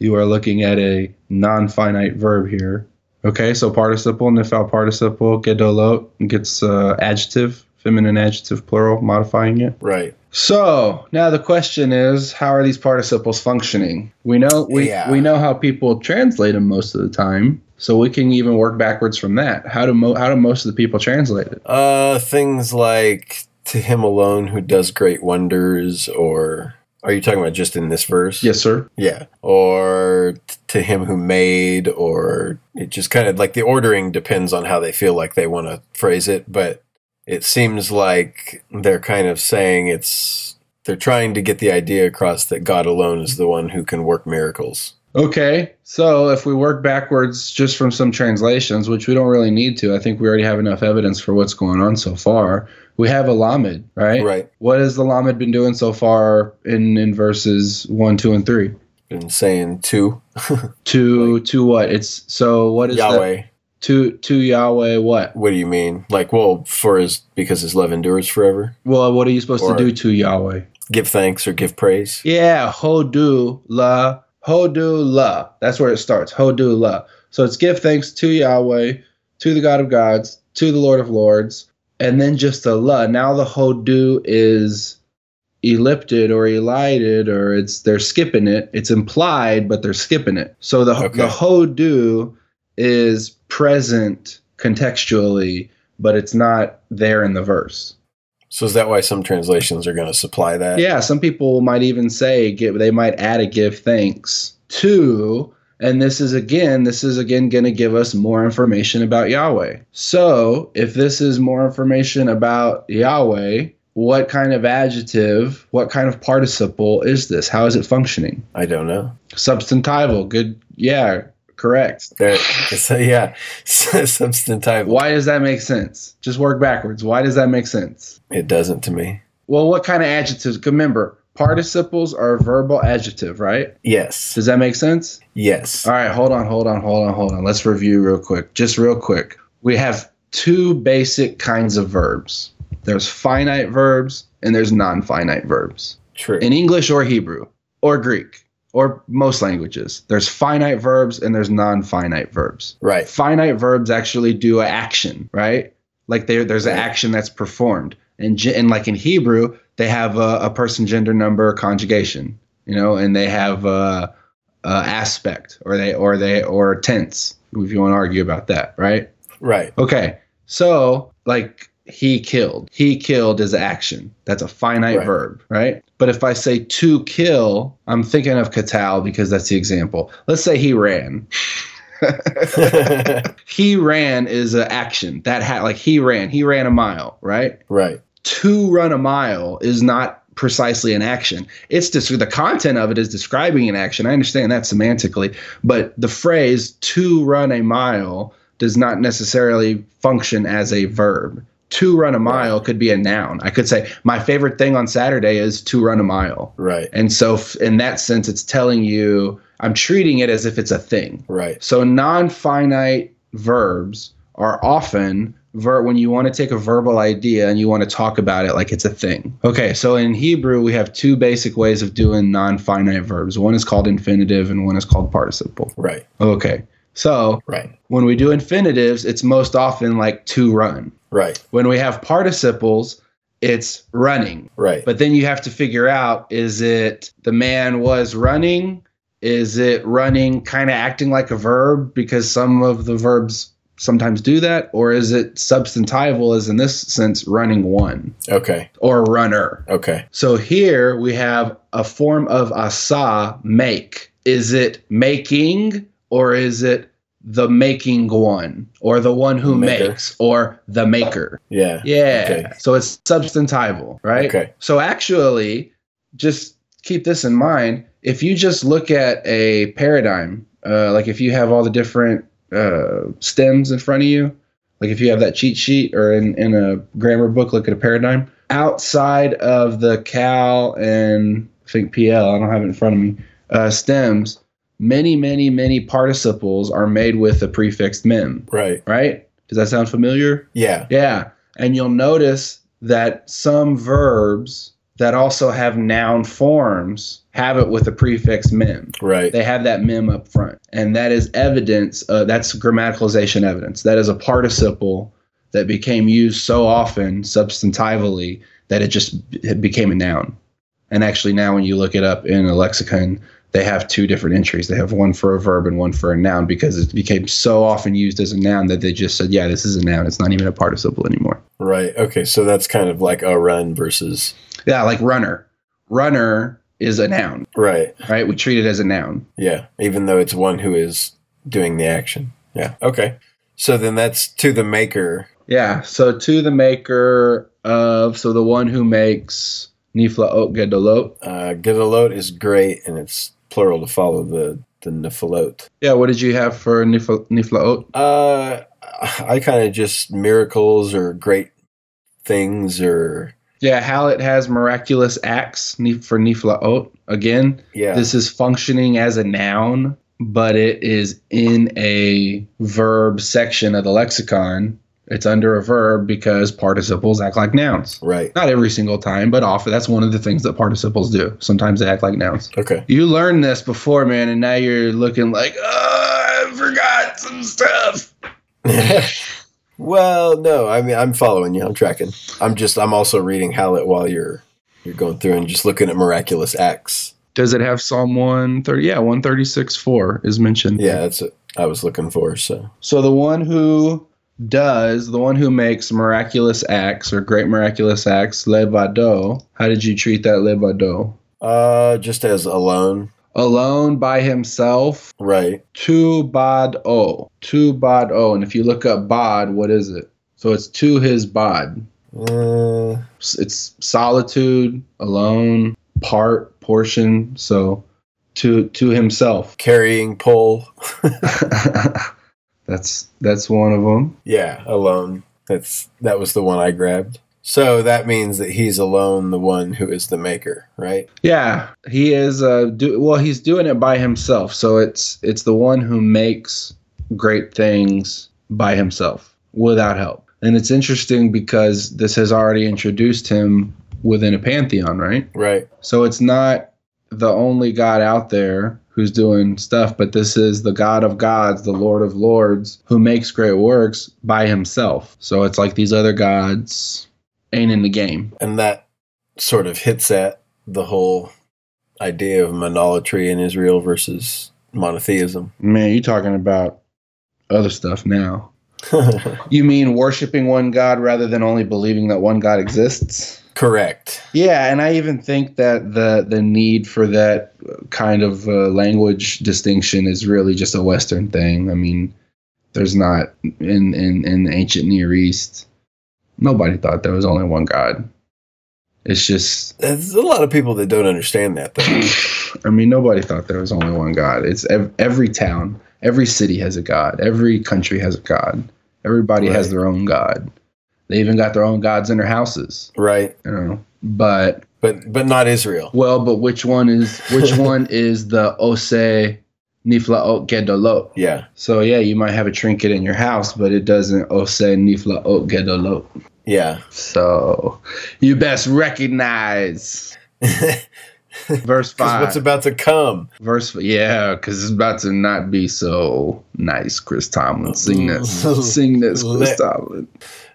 You are looking at a non-finite verb here. Okay, so participle, nifal participle, gedolot gets uh, adjective, feminine adjective plural, modifying it. Right. So now the question is, how are these participles functioning? We know we Yeah. we know how people translate them most of the time, so we can even work backwards from that. How do mo- how do most of the people translate it? Uh, things like to him alone who does great wonders, or are you talking about just in this verse? Yes, sir. Yeah. Or to him who made, or it just kind of like the ordering depends on how they feel like they want to phrase it. But it seems like they're kind of saying it's, they're trying to get the idea across that God alone is the one who can work miracles. Okay, so if we work backwards just from some translations, which we don't really need to, I think we already have enough evidence for what's going on so far. We have a lamed, right? Right. What has the lamed been doing so far in in verses one, two, and three? Been saying two To to what? It's so what is that? Yahweh. To to Yahweh what? What do you mean? Like, well, for his because his love endures forever. Well, what are you supposed Or- to do to Yahweh? Give thanks or give praise. Yeah, hodu la hodu la. That's where it starts. Hodu la. So it's give thanks to Yahweh, to the God of gods, to the Lord of lords, and then just a la. Now the hodu is ellipted or elided or it's they're skipping it. It's implied, but they're skipping it. So the Okay. the hodu is present contextually, but it's not there in the verse. So is that why some translations are going to supply that? Yeah, some people might even say give they might add a give thanks to and this is again this is again going to give us more information about Yahweh. So, if this is more information about Yahweh, what kind of adjective, what kind of participle is this? How is it functioning? I don't know. Substantival. Good. Yeah, correct. There, it's yeah, substantival. Why does that make sense? Just work backwards. Why does that make sense? It doesn't to me. Well, what kind of adjectives? Remember, participles are a verbal adjective, right? Yes. Does that make sense? Yes. All right, hold on, hold on, hold on, hold on. Let's review real quick. Just real quick. We have two basic kinds of verbs. There's finite verbs and there's non-finite verbs. True. In English or Hebrew or Greek or most languages, there's finite verbs and there's non-finite verbs. right. Finite verbs actually do an action, right? Like there, there's an action that's performed. And, and like in Hebrew, they have a, a person, gender, number, conjugation, you know, and they have a, a aspect or they or they or tense if you want to argue about that, right? Right. Okay, so like he killed, he killed is action. That's a finite Right. verb, right? But if I say to kill, I'm thinking of katal because that's the example. Let's say he ran. he ran is an action that had like he ran, he ran a mile, right? right. To run a mile is not precisely an action. It's just the content of it is describing an action. I understand that semantically, but the phrase to run a mile does not necessarily function as a verb. To run a mile could be a noun. I could say my favorite thing on Saturday is to run a mile. Right. And so f- in that sense it's telling you I'm treating it as if it's a thing. Right. So non-finite verbs are often ver- when you want to take a verbal idea and you want to talk about it like it's a thing. Okay, so in Hebrew we have two basic ways of doing non-finite verbs. One is called infinitive and one is called participle. Right. Okay. So Right. when we do infinitives, it's most often like to run. Right. When we have participles, it's running. Right. But then you have to figure out is it the man was running? Is it running kind of acting like a verb because some of the verbs sometimes do that? Or is it substantival, as in this sense, running one okay. or runner? Okay. So here we have a form of asa, make. Is it making or is it the making one or the one who Maker. makes or the maker? Yeah. Yeah. Okay. So it's substantival, right? Okay. So actually, just keep this in mind. If you just look at a paradigm, uh, like if you have all the different uh, stems in front of you, like if you have that cheat sheet or in, in a grammar book, look at a paradigm. Outside of the Qal and I think Piel, I don't have it in front of me, uh, stems, many, many, many participles are made with the prefix mem, Right. right? Does that sound familiar? Yeah. Yeah. And you'll notice that some verbs that also have noun forms have it with the prefix mem. Right. They have that mem up front. And that is evidence, uh, that's grammaticalization evidence. That is a participle that became used so often substantively that it just it became a noun. And actually, now when you look it up in a lexicon, they have two different entries. They have one for a verb and one for a noun because it became so often used as a noun that they just said, yeah, this is a noun. It's not even a participle anymore. Right. Okay. So that's kind of like a run versus. Yeah, like runner. Runner is a noun, Right. right? We treat it as a noun. Yeah. Even though it's one who is doing the action. Yeah. Okay. So then that's to the maker. Yeah. So to the maker of, so the one who makes Nifla Ot Gedolot. Uh, Gedalot is great, and it's plural to follow the the Nephalot. Yeah. What did you have for Nifla, Nifla Uh, I kind of just miracles or great things or Yeah, HALOT has miraculous acts for Niflaot. Again, yeah. this is functioning as a noun, but it is in a verb section of the lexicon. It's under a verb because participles act like nouns. right. Not every single time, but often. That's one of the things that participles do. Sometimes they act like nouns. Okay. You learned this before, man, and now you're looking like, oh, I forgot some stuff. well, no, I mean I'm following you. I'm tracking. I'm just I'm also reading HALOT while you're you're going through and just looking at miraculous acts. Does it have Psalm 130? Yeah, 136 4 is mentioned. Yeah, that's what I was looking for. So So the one who does, the one who makes miraculous acts or great miraculous acts, levado. How did you treat that levado? uh just as alone. Alone by himself, Right. tu bod o. Tu bod o. And if you look up bod, what is it? So it's to his bod. Uh, It's solitude, alone, part, portion. So to to himself. carrying pole. that's that's one of them. Yeah, alone. That's that was the one I grabbed. So that means that he's alone, the one who is the maker, right? Yeah, he is. Uh, do well. He's doing it by himself. So it's it's the one who makes great things by himself without help. And it's interesting because this has already introduced him within a pantheon, right? Right. So it's not the only God out there who's doing stuff, but this is the God of gods, the Lord of lords, who makes great works by himself. So it's like these other gods ain't in the game. And that sort of hits at the whole idea of monolatry in Israel versus monotheism. Man, you're talking about other stuff now. You mean worshiping one God rather than only believing that one God exists? Correct. Yeah, and I even think that the the need for that kind of uh, language distinction is really just a Western thing. I mean, there's not in in in the ancient Near East. Nobody thought there was only one God. It's just, There's a lot of people that don't understand that, though. I mean, nobody thought there was only one God. It's ev- every town, every city has a God. Every country has a God. Everybody has their own God. They even got their own gods in their houses. right. You know, but But but not Israel. Well, but which one is which one is the Ose Niflaot Gedolot? Yeah. So yeah, you might have a trinket in your house, but it doesn't Ose Niflaot Gedolot. Yeah. So you best recognize verse five. what's about to come? verse yeah, because it's about to not be so nice. Chris Tomlin, sing this, sing this, Chris Let- Tomlin.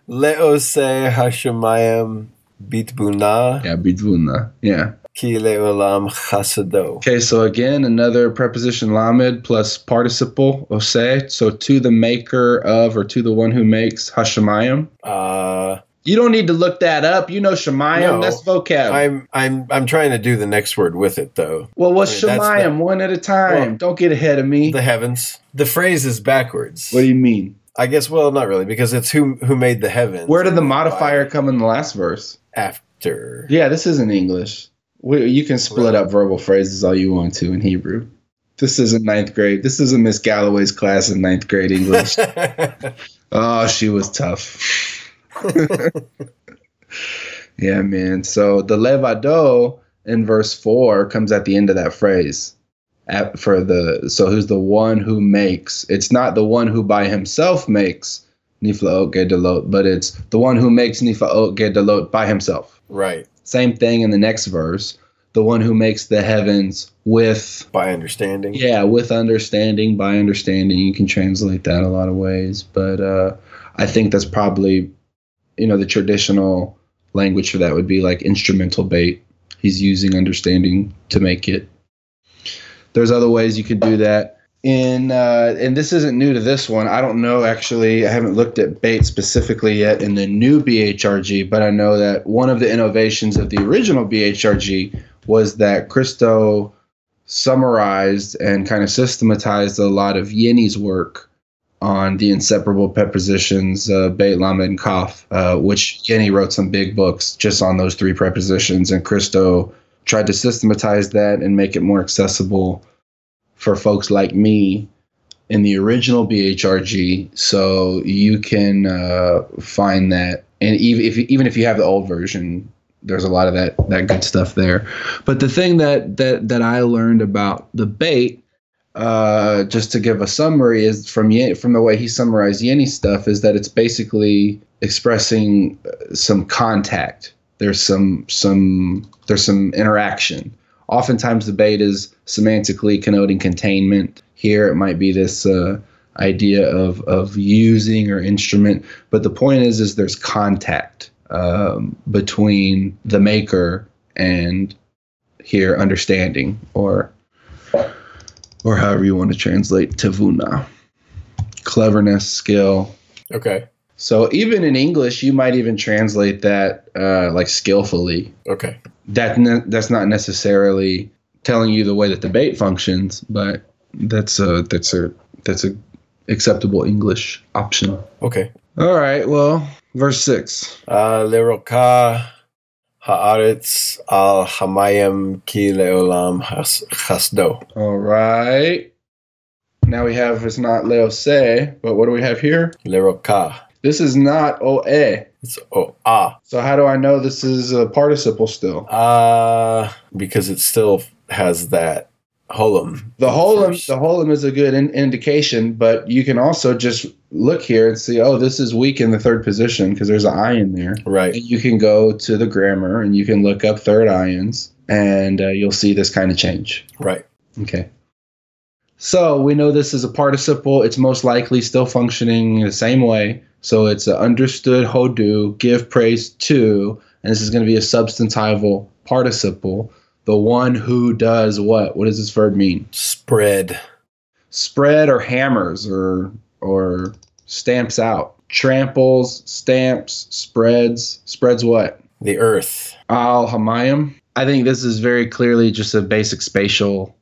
Leose Hashemayim Bitbuna Yeah, Bidvuna. Yeah. Ki Leolam Chasado. Okay, so again, another preposition lamed plus participle ose. So to the maker of or to the one who makes hashemayim. Uh, You don't need to look that up. You know shemayim. No, that's vocab. I'm I'm I'm trying to do the next word with it though. well, what's I mean, shemayim? One at a time. Well, don't get ahead of me. The heavens. The phrase is backwards. what do you mean? I guess well not really because it's who who made the heavens. Where did the modifier come in the last verse? after? Yeah, this isn't English. We, you can split up verbal phrases all you want to in Hebrew. This isn't ninth grade. This isn't Miss Galloway's class in ninth grade English. Oh, she was tough. yeah, man. So the levado in verse four comes at the end of that phrase. At, for the so who's the one who makes? It's not the one who by himself makes niflaot gedolot, but it's the one who makes niflaot gedolot by himself. right. Same thing in the next verse. The one who makes the heavens with By understanding. yeah, with understanding, by understanding, you can translate that a lot of ways. But uh, I think that's probably, you know, the traditional language for that would be like instrumental bait. He's using understanding to make it. There's other ways you could do that. In uh, and this isn't new to this one. I don't know actually. I haven't looked at bait specifically yet in the new BHRG, but I know that one of the innovations of the original BHRG was that Christo summarized and kind of systematized a lot of Jenni's work on the inseparable prepositions, uh, Beit, Lamed, and Kaf, uh, which Jenni wrote some big books just on those three prepositions, and Christo tried to systematize that and make it more accessible for folks like me in the original BHRG. So you can uh, find that and even if even if you have the old version, there's a lot of that that good stuff there. But the thing that that that I learned about the bait, uh, just to give a summary, is from Yen, from the way he summarized Jenni stuff, is that it's basically expressing some contact. There's some some there's some interaction. Oftentimes the bait is semantically connoting containment. Here it might be this. Uh, idea of of using or instrument but the point is is there's contact um, between the maker and here understanding or or however you want to translate tavuna cleverness skill Okay. so even in english you might even translate that uh, like skillfully Okay. that ne- that's not necessarily telling you the way that the bait functions but that's a that's a that's a acceptable english option Okay. all right well verse 6 Uh, Leroka haaretz al hamayim ki leolam has- chasdo. All right. Now we have it's not Leo se, but what do we have here? Leroka. This is not oe. It's ah. So how do I know this is a participle still? Uh because it still has that holum. The holum, first. the holum is a good in- indication, but you can also just look here and see, oh, this is weak in the third position because there's an I in there. Right. And you can go to the grammar and you can look up third ayins, and uh, you'll see this kind of change. Right. Okay. So we know this is a participle. It's most likely still functioning the same way. So it's an understood hodu, give praise to, and this is going to be a substantival participle. The one who does what? What does this verb mean? Spread. Spread or hammers or or stamps out. Tramples, stamps, spreads. Spreads what? The earth. Al Hamayim. I think this is very clearly just a basic spatial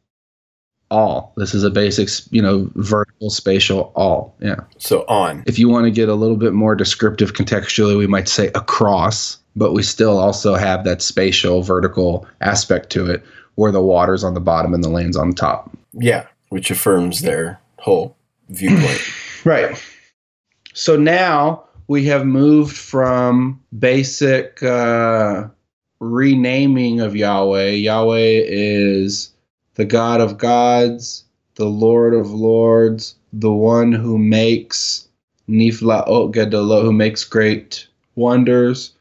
all. This is a basic, you know, vertical spatial all. Yeah. So on. If you want to get a little bit more descriptive contextually, we might say across, but we still also have that spatial vertical aspect to it where the water's on the bottom and the land's on the top. Yeah. Which affirms their whole viewpoint. Right. So now we have moved from basic uh, renaming of Yahweh. Yahweh is the God of gods, the Lord of lords, the one who makes Niflaot Gedolot, who makes great wonders.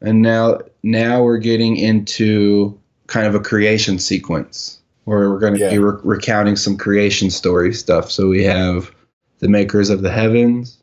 And now, now we're getting into kind of a creation sequence where we're going to Yeah. be re- recounting some creation story stuff. So we have the makers of the heavens,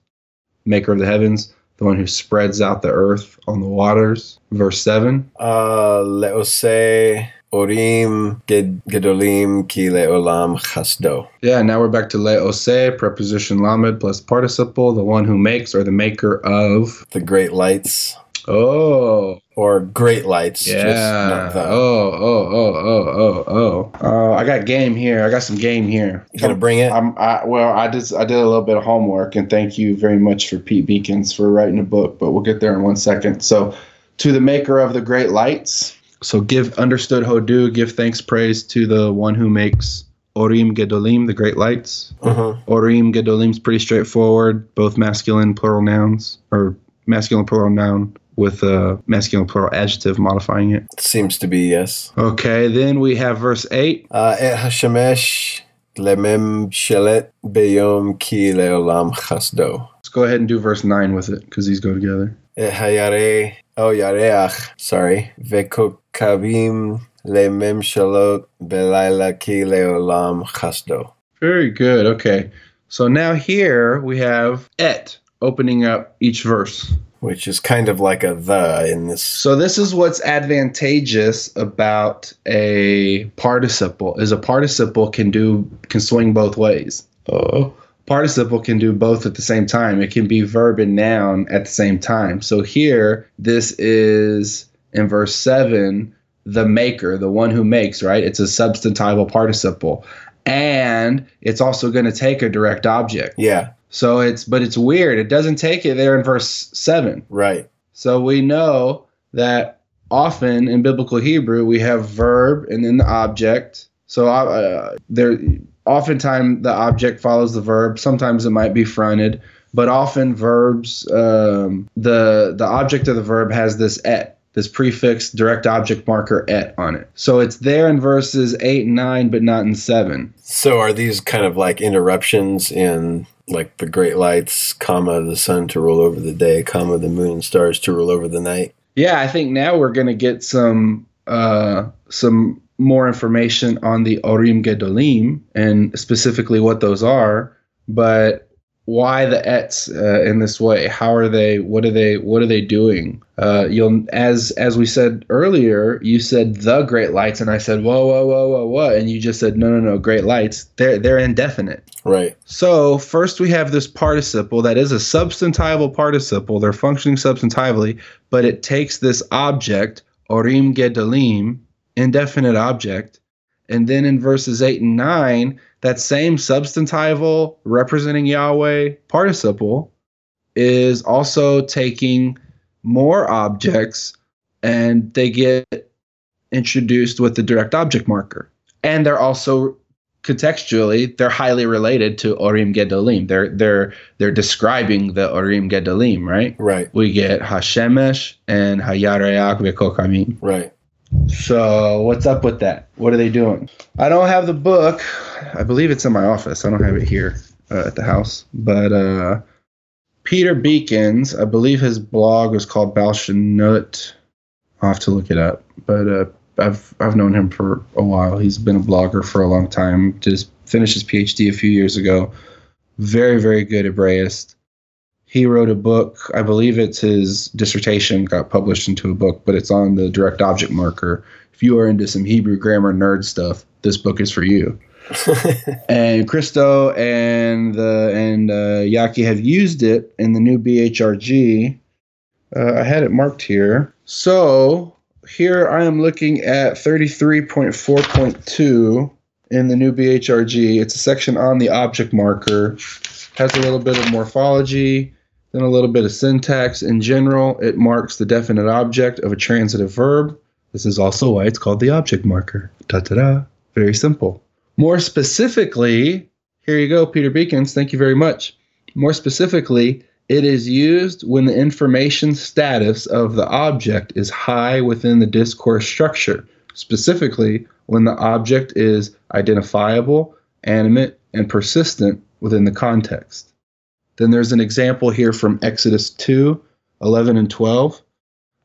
maker of the heavens, the one who spreads out the earth on the waters. Verse 7. Uh, leose orim ged- gedolim ki leolam chasdo. Yeah, now we're back to leose, preposition lamed plus participle, the one who makes or the maker of. The great lights. Oh, Or great lights. Yeah. not Oh, oh, oh, oh, oh, oh. Oh, I got game here. I got some game here. You gonna bring it? I'm, I, well, I just I did a little bit of homework, and thank you very much for Pete Bekins for writing a book. But we'll get there in one second. So, to the maker of the great lights. So, give understood Hodu, give thanks, praise to the one who makes Orim Gedolim, the great lights. Mhm. Orim Gedolim is pretty straightforward, both masculine plural nouns or masculine plural noun with a masculine plural adjective modifying it. Seems to be yes. Okay, then we have verse 8. Uh, et hashemesh lemem shelet beyom ki leolam chasdo. Let's go ahead and do verse 9 with it because these go together. Et hayare oh yareach sorry vekokavim lemem shalot belayla ki leolam chasdo. Very good. Okay. So now here we have et opening up each verse. Which is kind of like a the in this. So this is what's advantageous about a participle is a participle can do can swing both ways. Oh. Participle can do both at the same time. It can be verb and noun at the same time. So here this is in verse 7 the maker, the one who makes, right? It's a substantival participle. And it's also going to take a direct object. Yeah, So it's but it's weird. It doesn't take it there in verse 7. right. So we know that often in biblical Hebrew we have verb and then the object. So uh, there, oftentimes the object follows the verb. Sometimes it might be fronted, but often verbs um, the the object of the verb has this et this prefix direct object marker et on it so it's there in verses 8 and 9 but not in 7 So are these kind of like interruptions in like the great lights, comma, the sun to rule over the day, comma, the moon and stars to rule over the night? yeah i think now we're going to get some uh, some more information on the orim gedolim and specifically what those are but why the ets uh, in this way how are they what are they what are they doing uh, you'll as as we said earlier you said the great lights and i said whoa whoa whoa whoa whoa and you just said no no no great lights they're they're indefinite Right. so first we have this participle that is a substantival participle. They're functioning substantively, but it takes this object, orim gedalim, indefinite object, and then in verses 8 and 9, that same substantival representing Yahweh participle is also taking more objects and they get introduced with the direct object marker. And they're also contextually they're highly related to Orim Gedolim. They're they're they're describing the Orim Gedolim, right? Right. We get Hashemesh and Hayareyak Vekokamim. Right. So what's up with that? What are they doing? I don't have the book. I believe it's in my office. I don't have it here uh, at the house. But uh, Peter Bekins, I believe his blog was called Balshanut. I'll have to look it up. But uh, I've I've known him for a while. He's been a blogger for a long time. Just finished his PhD a few years ago. Very very good Hebraist. He wrote a book. I believe it's his dissertation got published into a book, but it's on the direct object marker. If you are into some Hebrew grammar nerd stuff, this book is for you. and Christo and the and uh, Yaki have used it in the new BHRG. Uh, I had it marked here. So here I am looking at 33.4.2 in the new BHRG. It's a section on the object marker. Has a little bit of morphology, then a little bit of syntax. In general, it marks the definite object of a transitive verb. This is also why it's called the object marker. Ta ta da. Very simple. More specifically, here you go, Peter Bekins. Thank you very much. More specifically, it is used when the information status of the object is high within the discourse structure, specifically when the object is identifiable, animate, and persistent within the context. Then there's an example here from Exodus 2 11 and 12.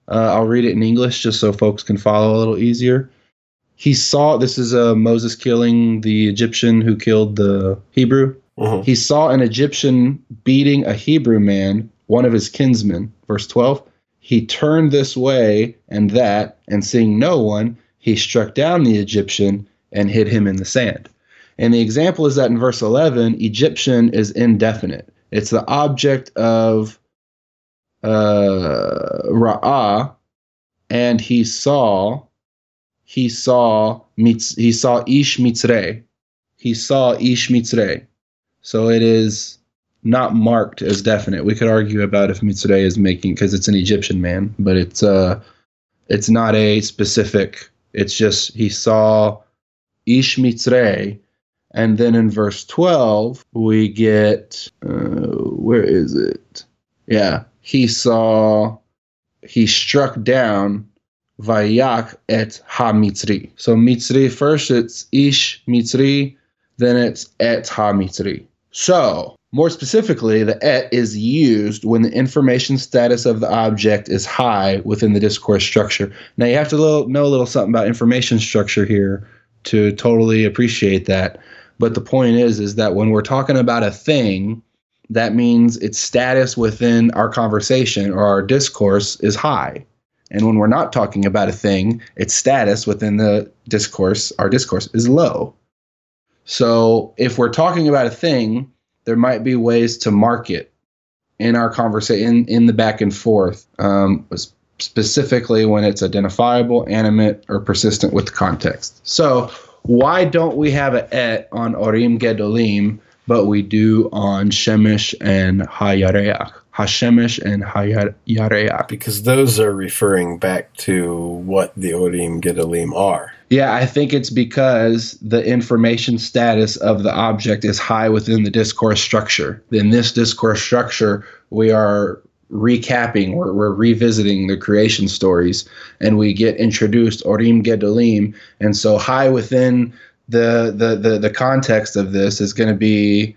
Uh, I'll read it in English just so folks can follow a little easier. He saw, this is uh, Moses killing the Egyptian who killed the Hebrew. Mhm. He saw an Egyptian beating a Hebrew man, one of his kinsmen. Verse 12. He turned this way and that, and seeing no one, he struck down the Egyptian and hid him in the sand. And the example is that in verse 11, Egyptian is indefinite. It's the object of uh, Ra'ah, and he saw, he saw, he saw Ish Mitzre. He saw Ish Mitzre. So it is not marked as definite. We could argue about if Mitzre is making because it's an Egyptian man, but it's uh it's not a specific. It's just he saw Ish Mitzre, and then in verse twelve we get uh, where is it? Yeah, he saw he struck down Vayak et Ha Mitzri. So Mitzri first it's Ish Mitzri, then it's et Ha Mitzri. So, more specifically, the et is used when the information status of the object is high within the discourse structure. Now, you have to know a little something about information structure here to totally appreciate that. But the point is, is that when we're talking about a thing, that means its status within our conversation or our discourse is high. And when we're not talking about a thing, its status within the discourse, our discourse, is low. So if we're talking about a thing, there might be ways to mark it in our conversation, in, the back and forth, um, specifically when it's identifiable, animate, or persistent with the context. So why don't we have an et on Orim Gedolim, but we do on Shemesh and Hayareach? Hashemesh and Hayareach. Because those are referring back to what the Orim Gedalim are. Yeah, I think it's because the information status of the object is high within the discourse structure. In this discourse structure, we are recapping, we're, we're revisiting the creation stories, and we get introduced Orim Gedolim. And so, high within the, the, the, the context of this is going to be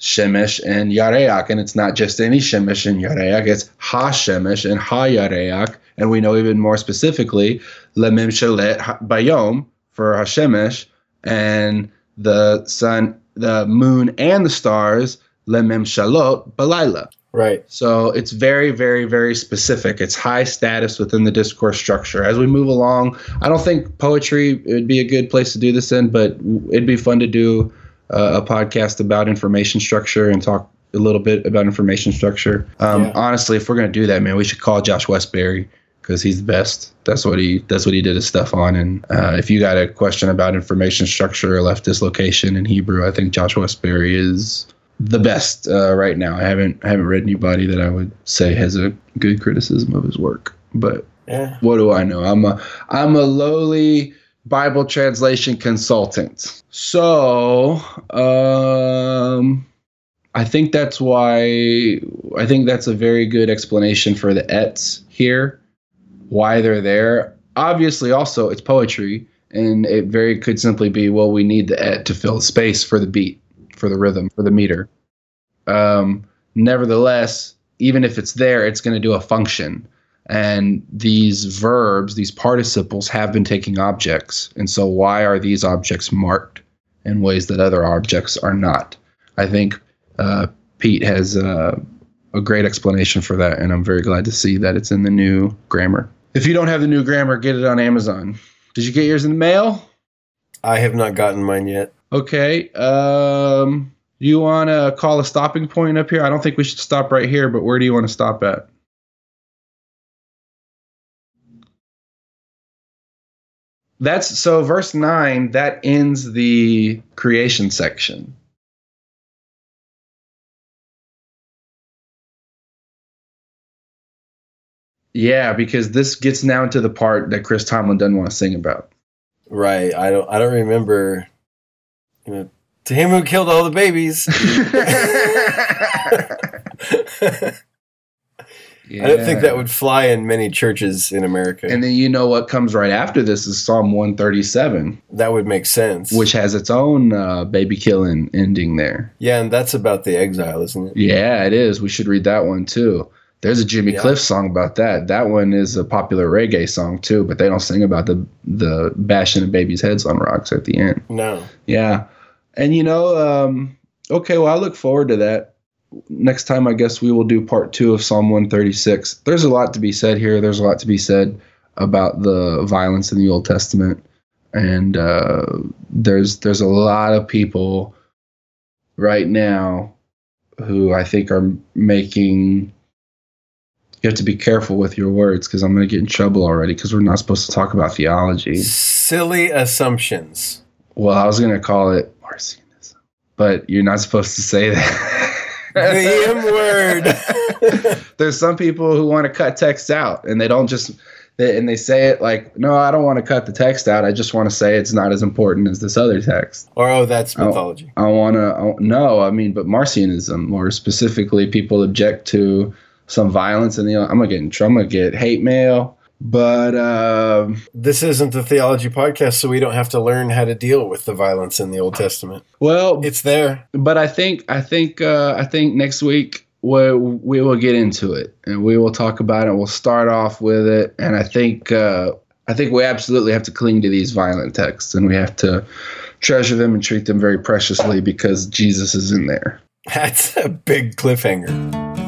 Shemesh and Yareach. And it's not just any Shemesh and Yareach, it's Ha Shemesh and Ha Yareach. And we know even more specifically, Lemim Shalet Bayom for Hashemesh, and the sun, the moon, and the stars, Lemim Shalot Balayla. Right. So it's very, very, very specific. It's high status within the discourse structure. As we move along, I don't think poetry would be a good place to do this in, but it'd be fun to do uh, a podcast about information structure and talk a little bit about information structure. Um, Yeah. Honestly, if we're gonna do that, man, we should call Josh Westbury because he's the best. That's what he that's what he did his stuff on. And uh, if you got a question about information structure or left dislocation in Hebrew, I think Josh Westbury is the best uh, right now. I haven't I haven't read anybody that I would say has a good criticism of his work, but Yeah. what do I know? I'm a I'm a lowly Bible translation consultant. So, um I think that's why I think that's a very good explanation for the ets here, why they're there. Obviously also it's poetry and it very could simply be well we need the et to fill space for the beat, for the rhythm, for the meter. Um nevertheless, even if it's there, it's going to do a function and these verbs, these participles, have been taking objects. And so, why are these objects marked in ways that other objects are not? I think uh, Pete has uh, a great explanation for that, and I'm very glad to see that it's in the new grammar. If you don't have the new grammar, get it on Amazon. Did you get yours in the mail? I have not gotten mine yet. Okay. Um, you want to call a stopping point up here? I don't think we should stop right here, but where do you want to stop at? That's so verse 9 that ends the creation section. Yeah, because this gets now into the part that Chris Tomlin doesn't want to sing about. Right. I don't. I don't remember. You know, to him who killed all the babies. I don't think that would fly in many churches in America. And then you know what comes right after this is Psalm 137, that would make sense. which has its own uh, baby killing ending there. yeah, and that's about the exile, isn't it? Yeah, it is. We should read that one too. There's a Jimmy Yeah. Cliff song about that. That one is a popular reggae song too, but they don't sing about the the bashing of babies' heads on rocks at the end. No. Yeah, and you know, um, okay, well, I look forward to that. Next time, I guess we will do part two of Psalm 136. There's a lot to be said here. There's a lot to be said about the violence in the Old Testament, and uh, there's there's a lot of people right now who I think are making. You have to be careful with your words because I'm going to get in trouble already because we're not supposed to talk about theology. Silly assumptions. Well, I was gonna call it Marcionism, but you're not supposed to say that. The M word. There's some people who want to cut text out, and they don't just, they, and they say it like, "No, I don't want to cut the text out. I just want to say it's not as important as this other text." or oh, that's mythology. I want to, no, I mean, but Marcionism, or specifically, people object to some violence, and you know, I'm gonna get in trouble. I'm gonna get hate mail. But um, This isn't the theology podcast, so we don't have to learn how to deal with the violence in the Old Testament. well, It's there. but I think I think uh, I think next week we we will get into it and we will talk about it. We'll start off with it, and I think uh, I think we absolutely have to cling to these violent texts, and we have to treasure them and treat them very preciously because Jesus is in there. That's a big cliffhanger.